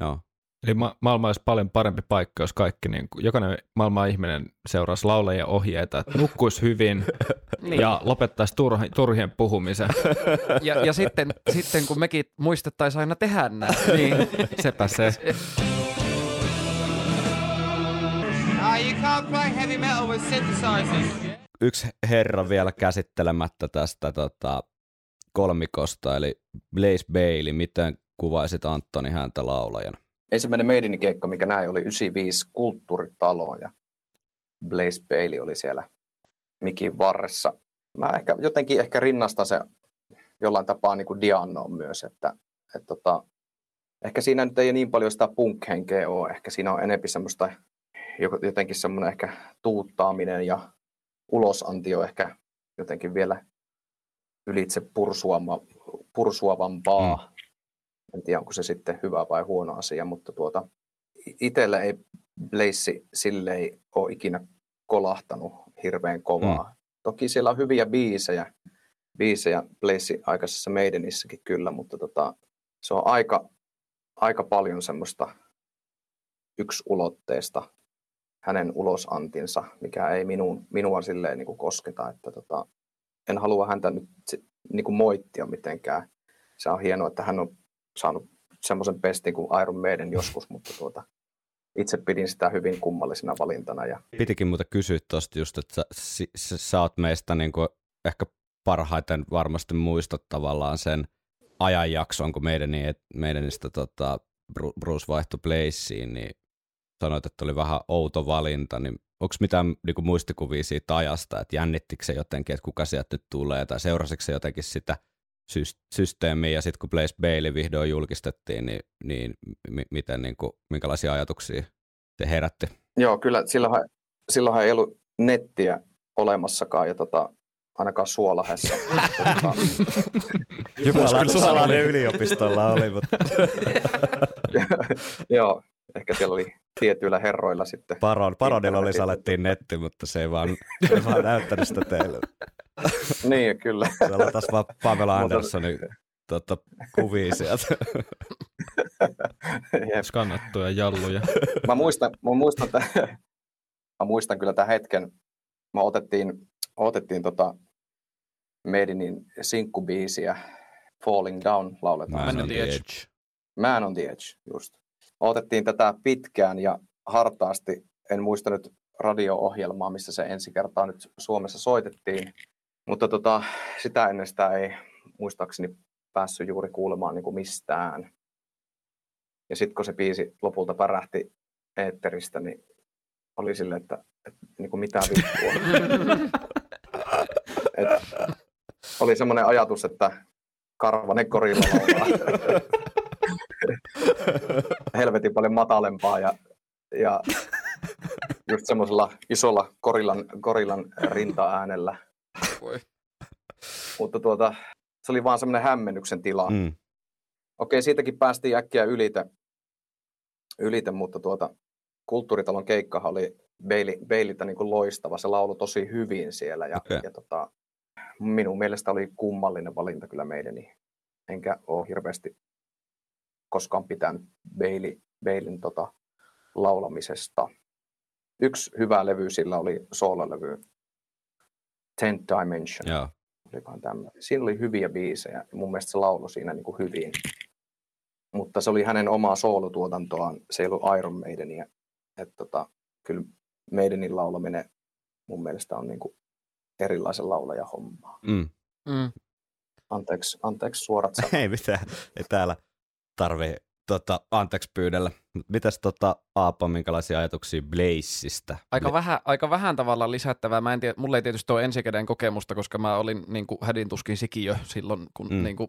Joo. Eli ma- maailma olisi paljon parempi paikka, jos kaikki, niin kuin, jokainen maailman ihminen seuraisi laulajien ohjeita, että nukkuisi hyvin niin. ja lopettaisi turhi, turhien puhumisen. Ja, ja sitten, sitten kun mekin muistettaisiin aina tehdä näin. Niin, sepä se. Yksi herra vielä käsittelemättä tästä tota, kolmikosta, eli Blaze Bailey. Miten kuvaisit Antoni häntä laulajana? Ensimmäinen meidin keikka, mikä näin, oli 95 kulttuuritalo ja Blaze Bailey oli siellä mikin varressa. Mä ehkä, jotenkin ehkä rinnastan se jollain tapaa niin kuin Diannoon myös, että, että tota, ehkä siinä nyt ei niin paljon sitä punk-henkeä ole, ehkä siinä on enemmän semmoista jotenkin semmoinen ehkä tuuttaaminen ja ulosanti on ehkä jotenkin vielä ylitse pursuama, pursuavampaa. Mm en tiedä, onko se sitten hyvä vai huono asia, mutta tuota, itsellä ei Blaze sille ei ole ikinä kolahtanut hirveän kovaa. Mm. Toki siellä on hyviä biisejä, biisejä Blaze aikaisessa Maidenissäkin kyllä, mutta tota, se on aika, aika paljon semmoista yksulotteesta hänen ulosantinsa, mikä ei minuun, minua silleen niin kuin kosketa, että tota, en halua häntä nyt niin kuin moittia mitenkään. Se on hienoa, että hän on saanut semmoisen pestin kuin Iron Maiden joskus, mutta tuota, itse pidin sitä hyvin kummallisena valintana. Ja... Pitikin muuta kysyä tuosta just, että sä, sä, sä oot meistä niin kuin ehkä parhaiten varmasti muistat tavallaan sen ajanjakson, kun meidän, meidänistä tota, Bruce vaihtui Blazeen, niin sanoit, että oli vähän outo valinta, niin onko mitään niin kuin muistikuvia siitä ajasta, että jännittikö se jotenkin, että kuka sieltä nyt tulee, tai seurasiko se jotenkin sitä systeemiä ja sitten kun Blaze Bailey vihdoin julkistettiin, niin, niin m- miten, niin kuin, minkälaisia ajatuksia se herätti? Joo, kyllä silloinhan, silloinhan ei ollut nettiä olemassakaan ja tota, ainakaan Suolahessa. Jumala, Suolainen yliopistolla oli, mutta... Joo, ehkä siellä oli tietyillä herroilla sitten. Paron, Parodilla oli salettiin netti, mutta se ei vaan, se ei vaan näyttänyt sitä teille. niin, kyllä. Se taas vaan Pamela Anderssonin tota, kuvia sieltä. Skannattuja jalluja. Mä muistan, mä muistan, että, mä muistan kyllä tämän hetken. Me otettiin, otettiin tota Medinin sinkkubiisiä Falling Down lauletaan. Man on the the edge. edge. Man on the Edge, just. Otettiin tätä pitkään ja hartaasti. En muista nyt radio-ohjelmaa, missä se ensi kertaa nyt Suomessa soitettiin. Mutta tota, sitä ennen sitä ei muistaakseni päässyt juuri kuulemaan niin kuin mistään. Ja sitten kun se biisi lopulta pärähti eetteristä, niin oli silleen, että, että niin kuin mitä vittua. Et, oli semmoinen ajatus, että karvanen korilla. helvetin paljon matalempaa ja, ja just semmoisella isolla korillan, korillan rintaäänellä. Voi. Mutta tuota, se oli vaan semmoinen hämmennyksen tila. Mm. Okei, siitäkin päästiin äkkiä ylite, ylite mutta tuota, kulttuuritalon keikkahan oli Bailey, Baileytä niin kuin loistava. Se laulu tosi hyvin siellä ja, Okei. ja tota, minun mielestä oli kummallinen valinta kyllä meidän. Enkä ole hirveästi koskaan pitänyt Bailey, Baileyn tota, laulamisesta. Yksi hyvä levy sillä oli soololevy Tenth Dimension. Joo. Olikohan tämmöinen. Siinä oli hyviä biisejä ja mun mielestä se lauloi siinä niin kuin hyvin. Mutta se oli hänen omaa soolotuotantoaan, se ei ollut Iron Maidenia. Että tota, kyllä Maidenin laulaminen mun mielestä on niin kuin erilaisen laulajan hommaa. Mm. Mm. Anteeksi, anteeksi suorat sanat. Ei mitään, ei täällä tarvii tota, anteeksi pyydellä. Mitäs tota, Aapo, minkälaisia ajatuksia Blazeista? Aika, vähän, aika vähän tavallaan lisättävää. Mä en tiedä, mulla ei tietysti ole ensikäden kokemusta, koska mä olin niin kuin, hädin tuskin sikiö silloin, kun mm. niin kuin,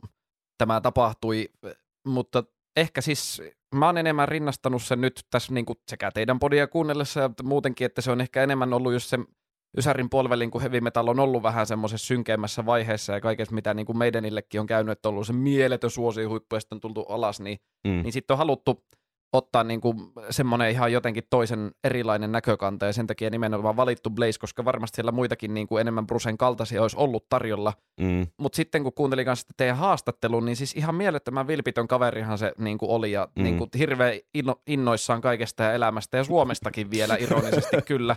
tämä tapahtui. Mutta ehkä siis mä oon enemmän rinnastanut sen nyt tässä niin kuin, sekä teidän podia kuunnellessa ja muutenkin, että se on ehkä enemmän ollut just se Ysärin polvelin, kun heavy metal on ollut vähän semmoisessa synkeämmässä vaiheessa ja kaikessa, mitä niin kuin meidänillekin on käynyt, että on ollut se mieletön suosihuippu ja sitten on tultu alas, niin Mm. niin sitten on haluttu ottaa niin kuin semmoinen ihan jotenkin toisen erilainen näkökanta ja sen takia nimenomaan valittu Blaze, koska varmasti siellä muitakin niin kuin enemmän Brusen kaltaisia olisi ollut tarjolla. Mm. Mutta sitten kun kuuntelin kanssa teidän haastattelun, niin siis ihan mielettömän vilpitön kaverihan se niin kuin oli ja Mm. niin kuin hirveän inno, innoissaan kaikesta ja elämästä ja Suomestakin vielä ironisesti kyllä.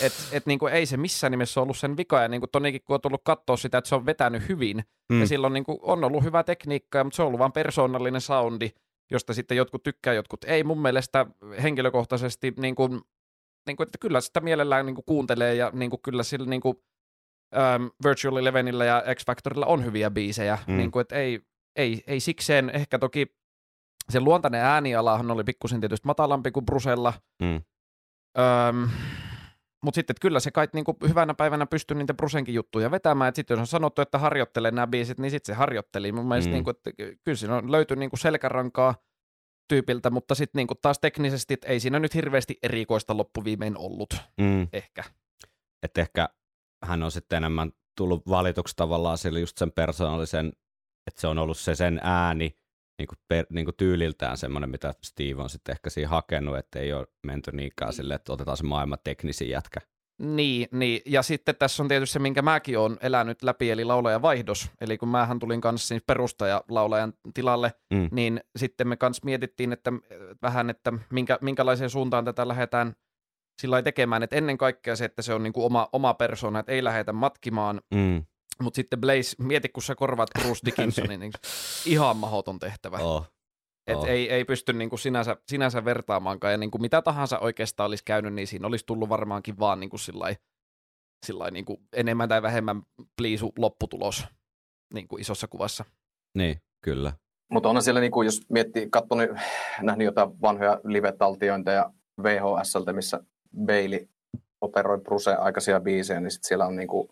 Että et niin kuin ei se missään nimessä ollut sen vika ja niin kuin Tonikin kun on tullut katsoa sitä, että se on vetänyt hyvin mm. ja silloin niin kuin on ollut hyvä tekniikka, mutta se on ollut vain persoonallinen soundi, josta sitten jotkut tykkää, jotkut ei. Mun mielestä henkilökohtaisesti, niin kuin, niin kuin, että kyllä sitä mielellään niin kuin kuuntelee ja niin kuin, kyllä sillä niin kuin, ähm, Virtual Elevenillä ja X Factorilla on hyviä biisejä, Mm. mm. niin kuin, että ei, ei, ei sikseen ehkä toki se luontainen äänialahan oli pikkusen tietysti matalampi kuin Brusella, Mm. Öm, mutta sitten että kyllä se kai niinku hyvänä päivänä pystyy niitä Brusenkin juttuja vetämään. Et sitten jos on sanottu, että harjoittele nämä biisit, niin sitten se harjoitteli. Mun mielestä Mm. niinku, että ky- kyllä siinä on löytyy niinku selkärankaa tyypiltä, mutta sitten niinku taas teknisesti, että ei siinä nyt hirveästi erikoista loppuviimein ollut Mm. ehkä. Että ehkä hän on sitten enemmän tullut valituksi tavallaan sille just sen persoonallisen, että se on ollut se sen ääni niin kuin per, niin kuin tyyliltään semmoinen, mitä Steve on sitten ehkä siinä hakenut, että ei ole menty niinkään silleen, että otetaan se maailman teknisin jätkä. Niin, niin, ja sitten tässä on tietysti se, minkä mäkin olen elänyt läpi, eli laulajan vaihdos. Eli kun mähän tulin kanssa siis perustaja laulajan tilalle, Mm. niin sitten me kanssa mietittiin, että äh, vähän, että minkä, minkälaiseen suuntaan tätä lähdetään sillä tekemään, että ennen kaikkea se, että se on niin kuin oma, oma persona, että ei lähdetä matkimaan, Mm. Mutta sitten Blaze, mieti kun sä korvaat Bruce Dickinsonin, niin ihan mahdoton tehtävä. Oh. Et Oh. ei, ei pysty niin kuin sinänsä, sinänsä vertaamaankaan, ja niin kuin mitä tahansa oikeastaan olisi käynyt, niin siinä olisi tullut varmaankin vaan niin kuin sillai, sillai niin kuin enemmän tai vähemmän pliisu lopputulos niin kuin isossa kuvassa. Niin, kyllä. Mutta onhan siellä, niin kuin, jos miettii, katsonut, nähnyt jotain vanhoja live-taltiointeja VHSltä, missä Bailey operoi Bruce aikaisia biisejä, niin sit siellä on niin kuin,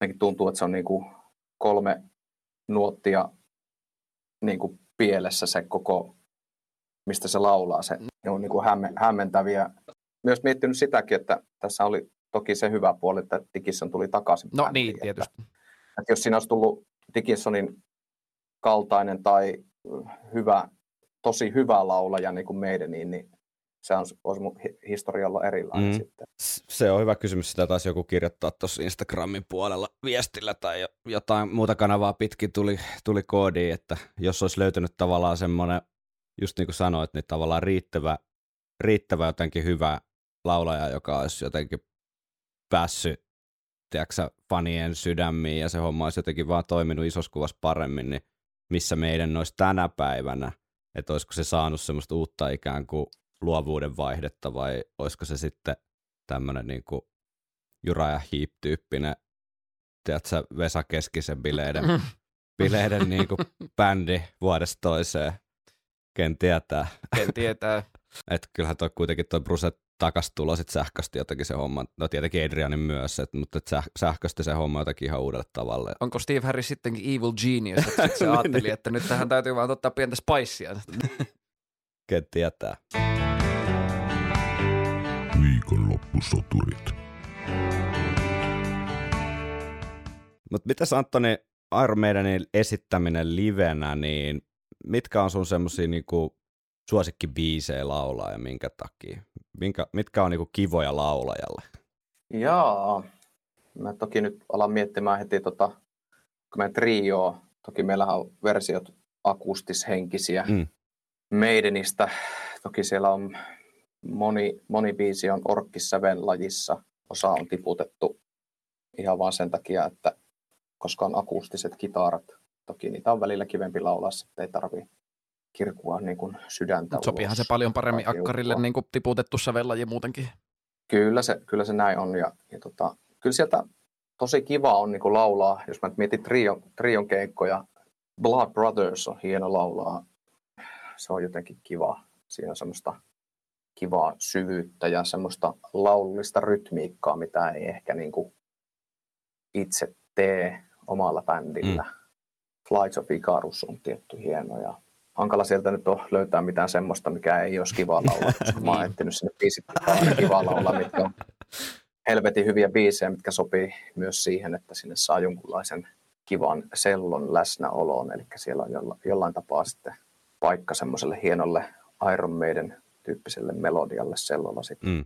ainakin tuntuu, että se on niin kuin kolme nuottia niin kuin pielessä se koko, mistä se laulaa. Se ne on niin kuin hämme, hämmentäviä. Myös miettinyt sitäkin, että tässä oli toki se hyvä puoli, että Dickinson tuli takaisin. No niin, että- tietysti. että jos siinä olisi tullut Dickinsonin kaltainen tai hyvä, tosi hyvä laulaja niin kuin meidän, niin, niin se on, olisi mun hi- historia olla erilainen Mm. sitten. Se on hyvä kysymys, sitä taisi joku kirjoittaa tuossa Instagramin puolella viestillä tai jo- jotain muuta kanavaa pitkin tuli, tuli koodiin, että jos olisi löytynyt tavallaan semmoinen, just niin kuin sanoit, niin tavallaan riittävä, riittävä jotenkin hyvä laulaja, joka olisi jotenkin päässyt tiedätkö, fanien sydämiin ja se homma olisi jotenkin vaan toiminut isossa kuvassa paremmin, niin missä meidän olisi tänä päivänä, että olisiko se saanut semmoista uutta ikään kuin luovuuden vaihdetta vai olisiko se sitten tämmöinen niin kuin Jura ja Heap-tyyppinen, tiedätkö, Vesa Keskisen bileiden, bileiden niin kuin bändi vuodesta toiseen. Ken tietää. Ken tietää. Että kyllähän toi kuitenkin toi Bruce takas tulo sit sähkösti jotenkin se homma. No tietenkin Adrianin myös, et, mutta et säh- sähkösti se homma jotenkin ihan uudelle tavalle. Onko Steve Harris sittenkin evil genius, että sit se ajatteli, että nyt tähän täytyy vaan ottaa pientä spicea. Ken tietää. Viikonloppusoturit. Mutta mitäs Antoni Iron Maidenin esittäminen livenä, niin mitkä on sun semmosia niinku suosikkibiisejä laulaa ja minkä takia? Minkä, mitkä on niinku kivoja laulajalle? Jaa, mä toki nyt alan miettimään heti tota, kun meidän trio, toki meillähän on versiot akustishenkisiä Mm. Maidenistä, toki siellä on moni, moni biisi on orkkissäven lajissa, osa on tiputettu ihan vaan sen takia, että koska on akustiset kitarat, toki niitä on välillä kivempi laulaa, että ei tarvi kirkua niin kuin sydäntä Mut sopiihan se ulos paljon paremmin akkarille niin kuin tiputettu sävellaji muutenkin. Kyllä se, kyllä se näin on. Ja, ja tota, kyllä sieltä tosi kiva on niin laulaa, jos mä nyt mietin trion, trion keikkoja. Blood Brothers on hieno laulaa. Se on jotenkin kiva. Siinä on semmoista kivaa syvyyttä ja semmoista laulullista rytmiikkaa, mitä ei ehkä niin kuin itse tee omalla bändillä. Mm. Flights of Icarus on tietty hieno ja hankala sieltä nyt on löytää mitään semmoista, mikä ei olisi kiva laulaa, koska mä oon etsinyt sinne biisit, kiva laulaa, mitkä on helvetin hyviä biisejä, mitkä sopii myös siihen, että sinne saa jonkunlaisen kivan sellon läsnäoloon, eli siellä on jolla, jollain tapaa sitten paikka semmoiselle hienolle Iron Maiden tyyppiselle melodialle sellolla sitten. Mm.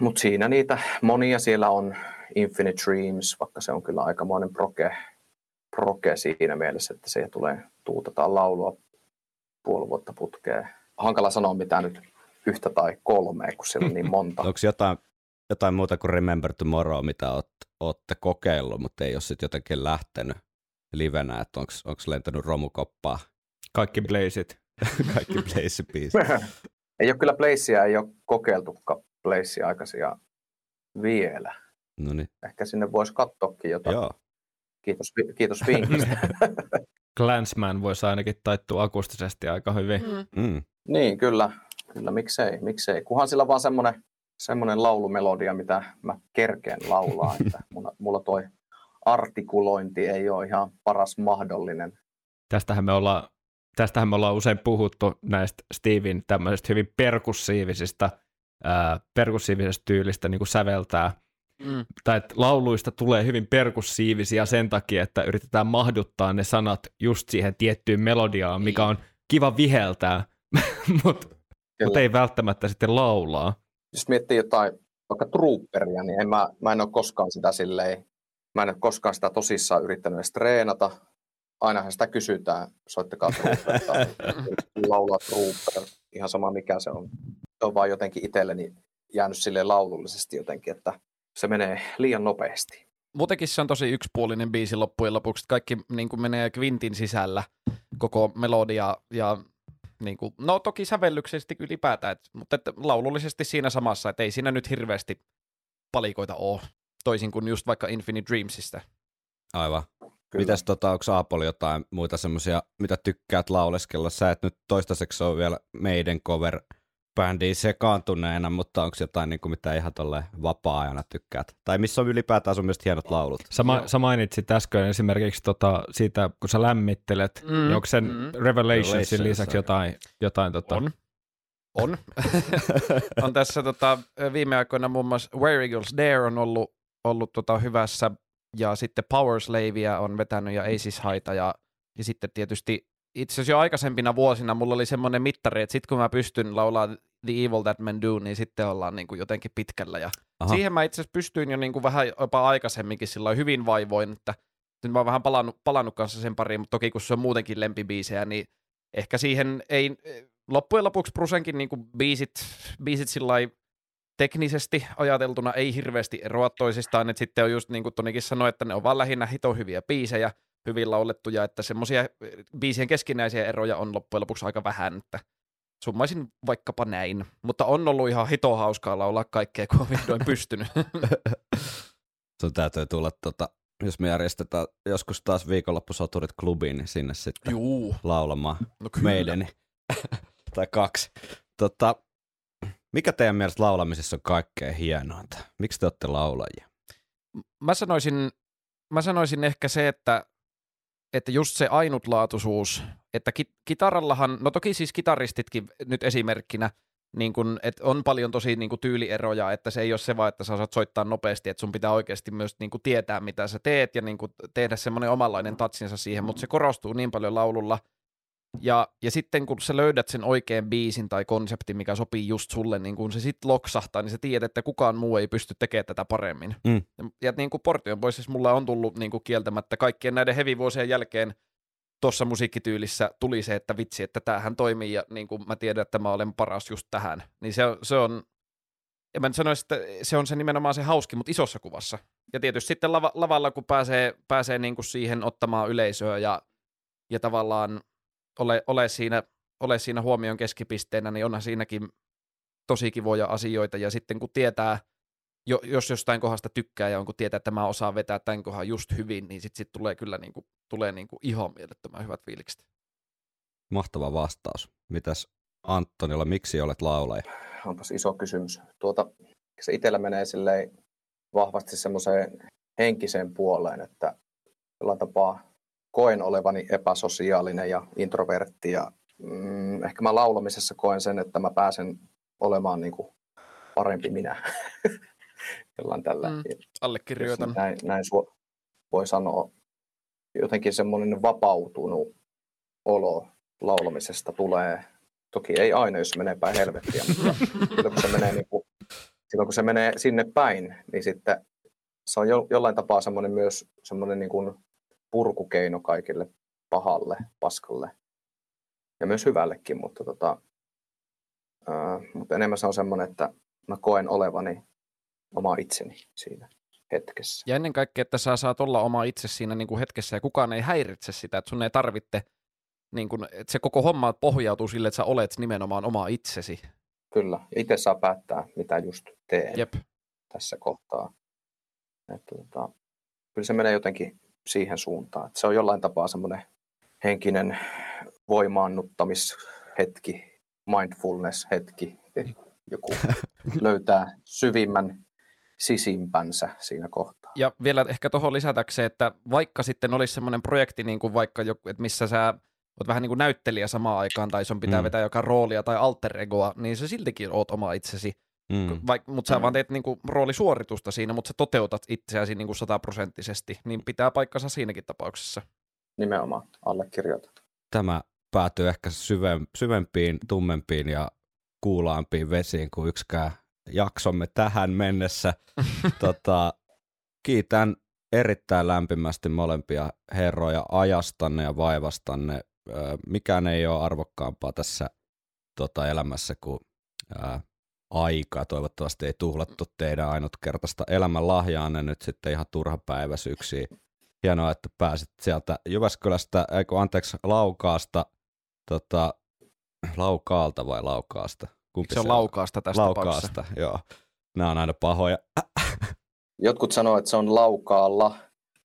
Mutta siinä niitä monia siellä on Infinite Dreams, vaikka se on kyllä aikamoinen proke, proke siinä mielessä, että se tulee tuutetaan laulua puoli vuotta putkeen. Hankala sanoa mitään nyt yhtä tai kolmea, kun siellä on niin monta. Onko jotain, jotain muuta kuin Remember Tomorrow, mitä oot, ootte kokeillut, mutta ei ole sitten jotenkin lähtenyt livenä, että onko lentänyt romukoppaa Kaikki blazit. kaikki Blaze-biisit? ei ole kyllä Blazea, ei ole kokeiltukaan Blazea aikaisia vielä. No niin, Ehkä sinne voisi katsoakin jotain. joo. Kiitos, kiitos vinkistä. Glansman voisi ainakin taittua akustisesti aika hyvin. Mm. niin, kyllä. Kyllä, miksei, miksei. Kunhan sillä on vaan semmoinen, semmoinen laulumelodia, mitä mä kerkeen laulaa. että mulla, mulla toi artikulointi ei ole ihan paras mahdollinen. Tästähän me ollaan, tästähän me ollaan usein puhuttu näistä Steven tämmöisistä hyvin perkussiivisista, ää, perkussiivisesta tyylistä niin kuin säveltää. Mm. Tai että lauluista tulee hyvin perkussiivisia sen takia, että yritetään mahduttaa ne sanat just siihen tiettyyn melodiaan, mikä on kiva viheltää, mutta mut ei välttämättä sitten laulaa. Jos miettii jotain vaikka trooperia, niin en mä, mä en ole koskaan sitä silleen, mä en ole koskaan sitä tosissaan yrittänyt edes treenata. Ainahan sitä kysytään, soittakaa trooper tai laulaa trooper, ihan sama mikä se on. Se on vaan jotenkin itselleni jäänyt sille laulullisesti jotenkin, että se menee liian nopeasti. Muutenkin se on tosi yksipuolinen biisi loppujen lopuksi. Kaikki niin kuin menee kvintin sisällä, koko melodia ja niin kuin, no toki sävellyksesti ylipäätään, et, mutta että laulullisesti siinä samassa, että ei siinä nyt hirveästi palikoita ole, toisin kuin just vaikka Infinite Dreamsista. Aivan. Kyllä. Mitäs tota, onko Aapoli jotain muita semmoisia, mitä tykkäät lauleskella? Sä et nyt toistaiseksi ole vielä meidän cover bändiin sekaantuneena, mutta onko jotain, niin kuin, mitä ihan tolleen vapaa-ajana tykkäät? Tai missä on ylipäätään sun mielestä hienot laulut? Sä, ma- sä mainitsit äsken esimerkiksi tota, siitä, kun sä lämmittelet, Mm, niin onko sen mm. mm. Revelationsin Revelations, lisäksi jotain, jotain tota, On. On. on tässä tota, viime aikoina muun muassa Where Eagles Dare on ollut, ollut tota hyvässä, ja sitten Power Slavea on vetänyt, ja Aces Haita, ja, ja sitten tietysti itse asiassa jo aikaisempina vuosina mulla oli semmoinen mittari, että sit kun mä pystyn laulaa The Evil That Men Do, niin sitten ollaan niin kuin jotenkin pitkällä. Ja Aha. siihen mä itse asiassa pystyin jo niin kuin vähän jopa aikaisemminkin sillä hyvin vaivoin, että nyt mä oon vähän palannut, palannut kanssa sen pariin, mutta toki kun se on muutenkin lempibiisejä, niin ehkä siihen ei, loppujen lopuksi Brusenkin niin kuin biisit, biisit sillä teknisesti ajateltuna ei hirveästi eroa toisistaan, että sitten on just niin kuin Tonikin sanoi, että ne on vaan lähinnä hito hyviä biisejä, hyvin laulettuja, että semmoisia biisien keskinäisiä eroja on loppujen lopuksi aika vähän, että summaisin vaikkapa näin. Mutta on ollut ihan hito hauskaa laulaa kaikkea, kun on vihdoin pystynyt. Sun täytyy tulla, tota, jos me järjestetään joskus taas viikonloppusoturit klubiin, niin sinne sitten Juu, laulamaan no kyllä. meidän. tai kaksi. Tota, mikä teidän mielestä laulamisessa on kaikkein hienointa? Miksi te olette laulajia? Mä sanoisin, mä sanoisin ehkä se, että, että just se ainutlaatuisuus, että ki- kitarallahan, no toki siis kitaristitkin nyt esimerkkinä, niin kun, että on paljon tosi niin kun, tyylieroja, että se ei ole se vaan, että sä osaat soittaa nopeasti, että sun pitää oikeasti myös niin kun, tietää, mitä sä teet ja niin kun, tehdä semmoinen omanlainen tatsinsa siihen, mutta se korostuu niin paljon laululla. Ja, ja sitten kun sä löydät sen oikean biisin tai konseptin, mikä sopii just sulle, niin kun se sitten loksahtaa, niin sä tiedät, että kukaan muu ei pysty tekemään tätä paremmin. Mm. Ja, ja niin kuin Portion Boysissa mulla on tullut niin kuin kieltämättä kaikkien näiden heavy-vuosien jälkeen tuossa musiikkityylissä tuli se, että vitsi, että tämähän toimii ja niin kuin mä tiedän, että mä olen paras just tähän. Niin se, se on, en mä nyt sanoisi, että se on se nimenomaan se hauski, mutta isossa kuvassa. Ja tietysti sitten lava, lavalla, kun pääsee, pääsee niin kuin siihen ottamaan yleisöä ja, ja tavallaan ole, ole, siinä, ole siinä huomion keskipisteenä, niin onhan siinäkin tosi kivoja asioita. Ja sitten kun tietää, jo, jos jostain kohdasta tykkää ja on kun tietää, että mä osaan vetää tämän kohdan just hyvin, niin sitten sit tulee kyllä niin kuin, tulee niin kuin ihan mielettömän hyvät fiilikset. Mahtava vastaus. Mitäs Antonilla, miksi olet laulaja? Onpas iso kysymys. Tuota, se itsellä menee silleen vahvasti semmoiseen henkiseen puoleen, että jollain tapaa koen olevani epäsosiaalinen ja introvertti ja mm, ehkä mä laulamisessa koen sen, että mä pääsen olemaan niin kuin parempi minä. Jollain tällä. Mm, Allekirjoitan. näin, näin su- voi sanoa. Jotenkin semmoinen vapautunut olo laulamisesta tulee. Toki ei aina, jos se menee päin helvettiä, mutta silloin kun se menee, niin kuin, silloin kun se menee sinne päin, niin sitten se on jo, jollain tapaa semmoinen myös semmoinen niin kuin purkukeino kaikille pahalle, paskalle ja myös hyvällekin, mutta, tota, ää, mutta enemmän se on semmoinen, että mä koen olevani oma itseni siinä hetkessä. Ja ennen kaikkea, että sä saat olla oma itse siinä niin kuin hetkessä ja kukaan ei häiritse sitä, että sun ei tarvitse, niin kuin, että se koko homma pohjautuu sille, että sä olet nimenomaan oma itsesi. Kyllä, itse saa päättää, mitä just teen Jep. tässä kohtaa. Että, tota, kyllä se menee jotenkin siihen suuntaan, että se on jollain tapaa semmoinen henkinen voimaannuttamishetki, mindfulness-hetki, joku löytää syvimmän sisimpänsä siinä kohtaa. Ja vielä ehkä tuohon lisätäkseen, että vaikka sitten olisi semmoinen projekti, niin kuin vaikka joku, että missä sä oot vähän niin kuin näyttelijä samaan aikaan, tai sun pitää Mm. vetää joka roolia tai alter egoa, niin sä siltikin oot oma itsesi. Mm. Mutta sä Mm. vaan teet niin kuin roolisuoritusta siinä, mutta sä toteutat itseäsi niin kuin sataprosenttisesti, niin pitää paikkansa siinäkin tapauksessa. Nimenomaan allekirjoitan. Tämä päätyy ehkä syvem, syvempiin, tummempiin ja kuulaampiin vesiin kuin yksikään jaksomme tähän mennessä. tota, kiitän erittäin lämpimästi molempia herroja ajastanne ja vaivastanne. Mikään ei ole arvokkaampaa tässä tota, elämässä kuin ää, aika. Toivottavasti ei tuhlattu teidän ainutkertaista elämänlahjaanne nyt sitten ihan turhapäiväisyyksiin. Hienoa, että pääsit sieltä Jyväskylästä, eikö anteeksi, Laukaasta, tota, Laukaalta vai Laukaasta? Kumpi Se on laukaasta tässä tapauksessa. Laukaasta, joo. Nämä on aina pahoja. Jotkut sanoo, että se on laukaalla,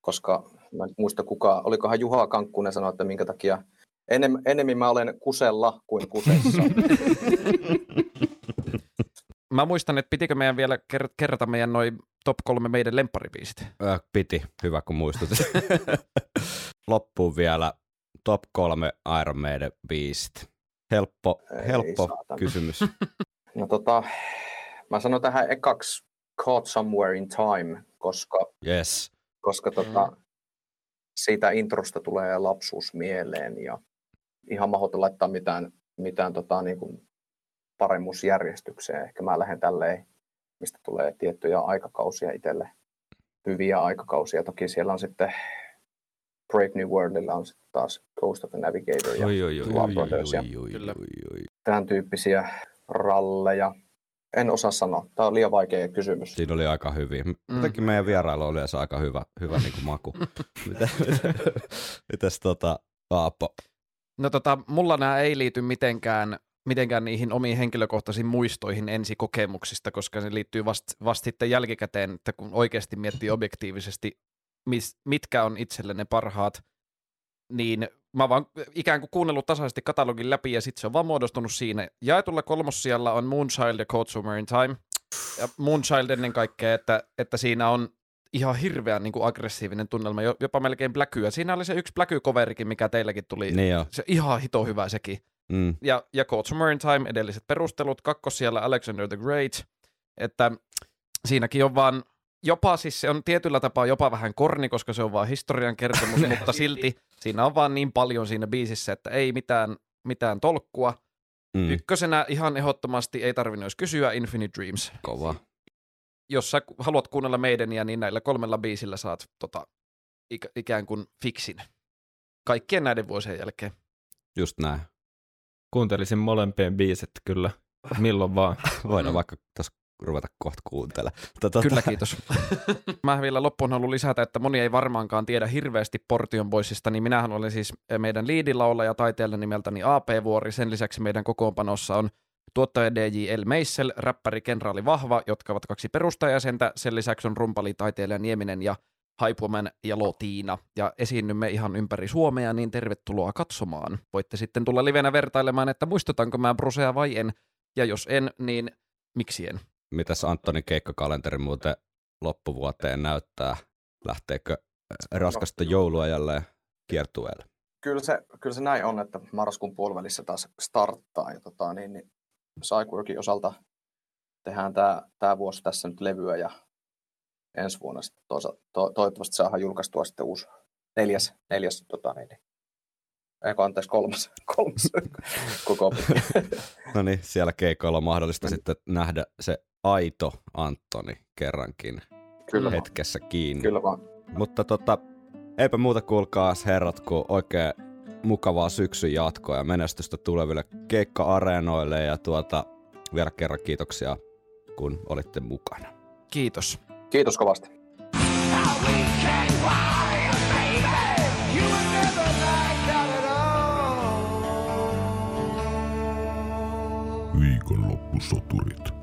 koska mä en muista kuka, olikohan Juha Kankkunen sanoi, että minkä takia enem, enemmän mä olen kusella kuin kusessa. Mä muistan, että pitikö meidän vielä ker- kerrata meidän noin top kolme meidän lempparibiisit. Ö, piti, hyvä kun muistutit. Loppuun vielä top kolme Iron Maiden biisit. Helppo, Ei helppo saatana. kysymys. No tota, mä sanon tähän ekaksi Caught Somewhere in Time, koska, Yes. koska tota, siitä introsta tulee lapsuus mieleen ja ihan mahdoton laittaa mitään, mitään tota, niin kuin paremmuusjärjestykseen. Ehkä mä lähden tälleen, mistä tulee tiettyjä aikakausia itselle, hyviä aikakausia. Toki siellä on sitten Brave New Worldilla on sitten taas Ghost of the Navigator ja Oi, oi, oi, Love oi, Brothers ja oi, oi, Kyllä. oi, oi. tämän tyyppisiä ralleja. En osaa sanoa. Tämä on liian vaikea kysymys. Siinä oli aika hyvin. Jotenkin meidän vierailu oli yleensä aika hyvä, hyvä niin kuin maku. Mitä, mitäs tota, Aapo? No tota, mulla nämä ei liity mitenkään, mitenkään niihin omiin henkilökohtaisiin muistoihin ensikokemuksista, koska se liittyy vasta vast sitten jälkikäteen, että kun oikeasti miettii objektiivisesti, mis, mitkä on itselle ne parhaat, niin mä vaan ikään kuin kuunnellut tasaisesti katalogin läpi ja sitten se on vaan muodostunut siinä. Jaetulla kolmossijalla on Moonchild ja Code Summer in Time. Ja Moonchild ennen kaikkea, että, että siinä on ihan hirveän niin kuin aggressiivinen tunnelma, jo- jopa melkein bläkyä. Siinä oli se yksi bläky-coverikin, mikä teilläkin tuli. Niin. Se ihan hito hyvä sekin. Mm. Ja, ja Summer in Time, edelliset perustelut, kakkos siellä Alexander the Great, että siinäkin on vaan, jopa siis se on tietyllä tapaa jopa vähän korni, koska se on vaan historian kertomus, mutta silti siinä on vaan niin paljon siinä biisissä, että ei mitään, mitään tolkkua. Mm. Ykkösenä ihan ehdottomasti ei tarvinnut edes kysyä Infinite Dreams. Kova. Jos sä haluat kuunnella meidäniä, niin näillä kolmella biisillä saat tota, ikä, ikään kuin fiksin. Kaikkien näiden vuosien jälkeen. Just näin. Kuuntelisin molempien biisit kyllä, milloin vaan. Voidaan Mm. vaikka tässä ruveta kohta kuuntelemaan. Tota, Kyllä, kiitos. Mä vielä loppuun haluan lisätä, että moni ei varmaankaan tiedä hirveästi Portion Boysista, niin minähän olen siis meidän liidilaulaja taiteella nimeltäni AP Vuori. Sen lisäksi meidän kokoonpanossa on tuottaja DJ El Meissel, räppäri Kenraali Vahva, jotka ovat kaksi perustajäsentä. Sen lisäksi on rumpali taiteilija Nieminen ja Hypewoman ja Lotiina. Ja esiinnymme ihan ympäri Suomea, niin tervetuloa katsomaan. Voitte sitten tulla livenä vertailemaan, että muistutanko mä Brusea vai en. Ja jos en, niin miksi en? Mitäs Antonin keikkakalenteri muuten loppuvuoteen näyttää? Lähteekö äh, raskasta joulua jälleen kiertueelle? Kyllä se, kyllä se näin on, että marraskuun puolivälissä taas starttaa. Ja tota, niin, niin osalta tehdään tämä, tämä vuosi tässä nyt levyä ja ensi vuonna sitten toisa, to, toivottavasti saadaan julkaistua sitten uusi neljäs, neljäs tota, niin, niin, eikö anteeksi, kolmas, kolmas koko No niin, siellä keikoilla on mahdollista sitten nähdä se aito Antoni kerrankin Kyllä, vaan, hetkessä kiinni. kyllä vaan. Mutta tota, eipä muuta kuulkaas herrat, kuin oikein mukavaa syksyn jatkoa ja menestystä tuleville keikka-areenoille ja tuota, vielä kerran kiitoksia, kun olitte mukana. Kiitos. Kiitos kovasti. Viikonloppusoturit.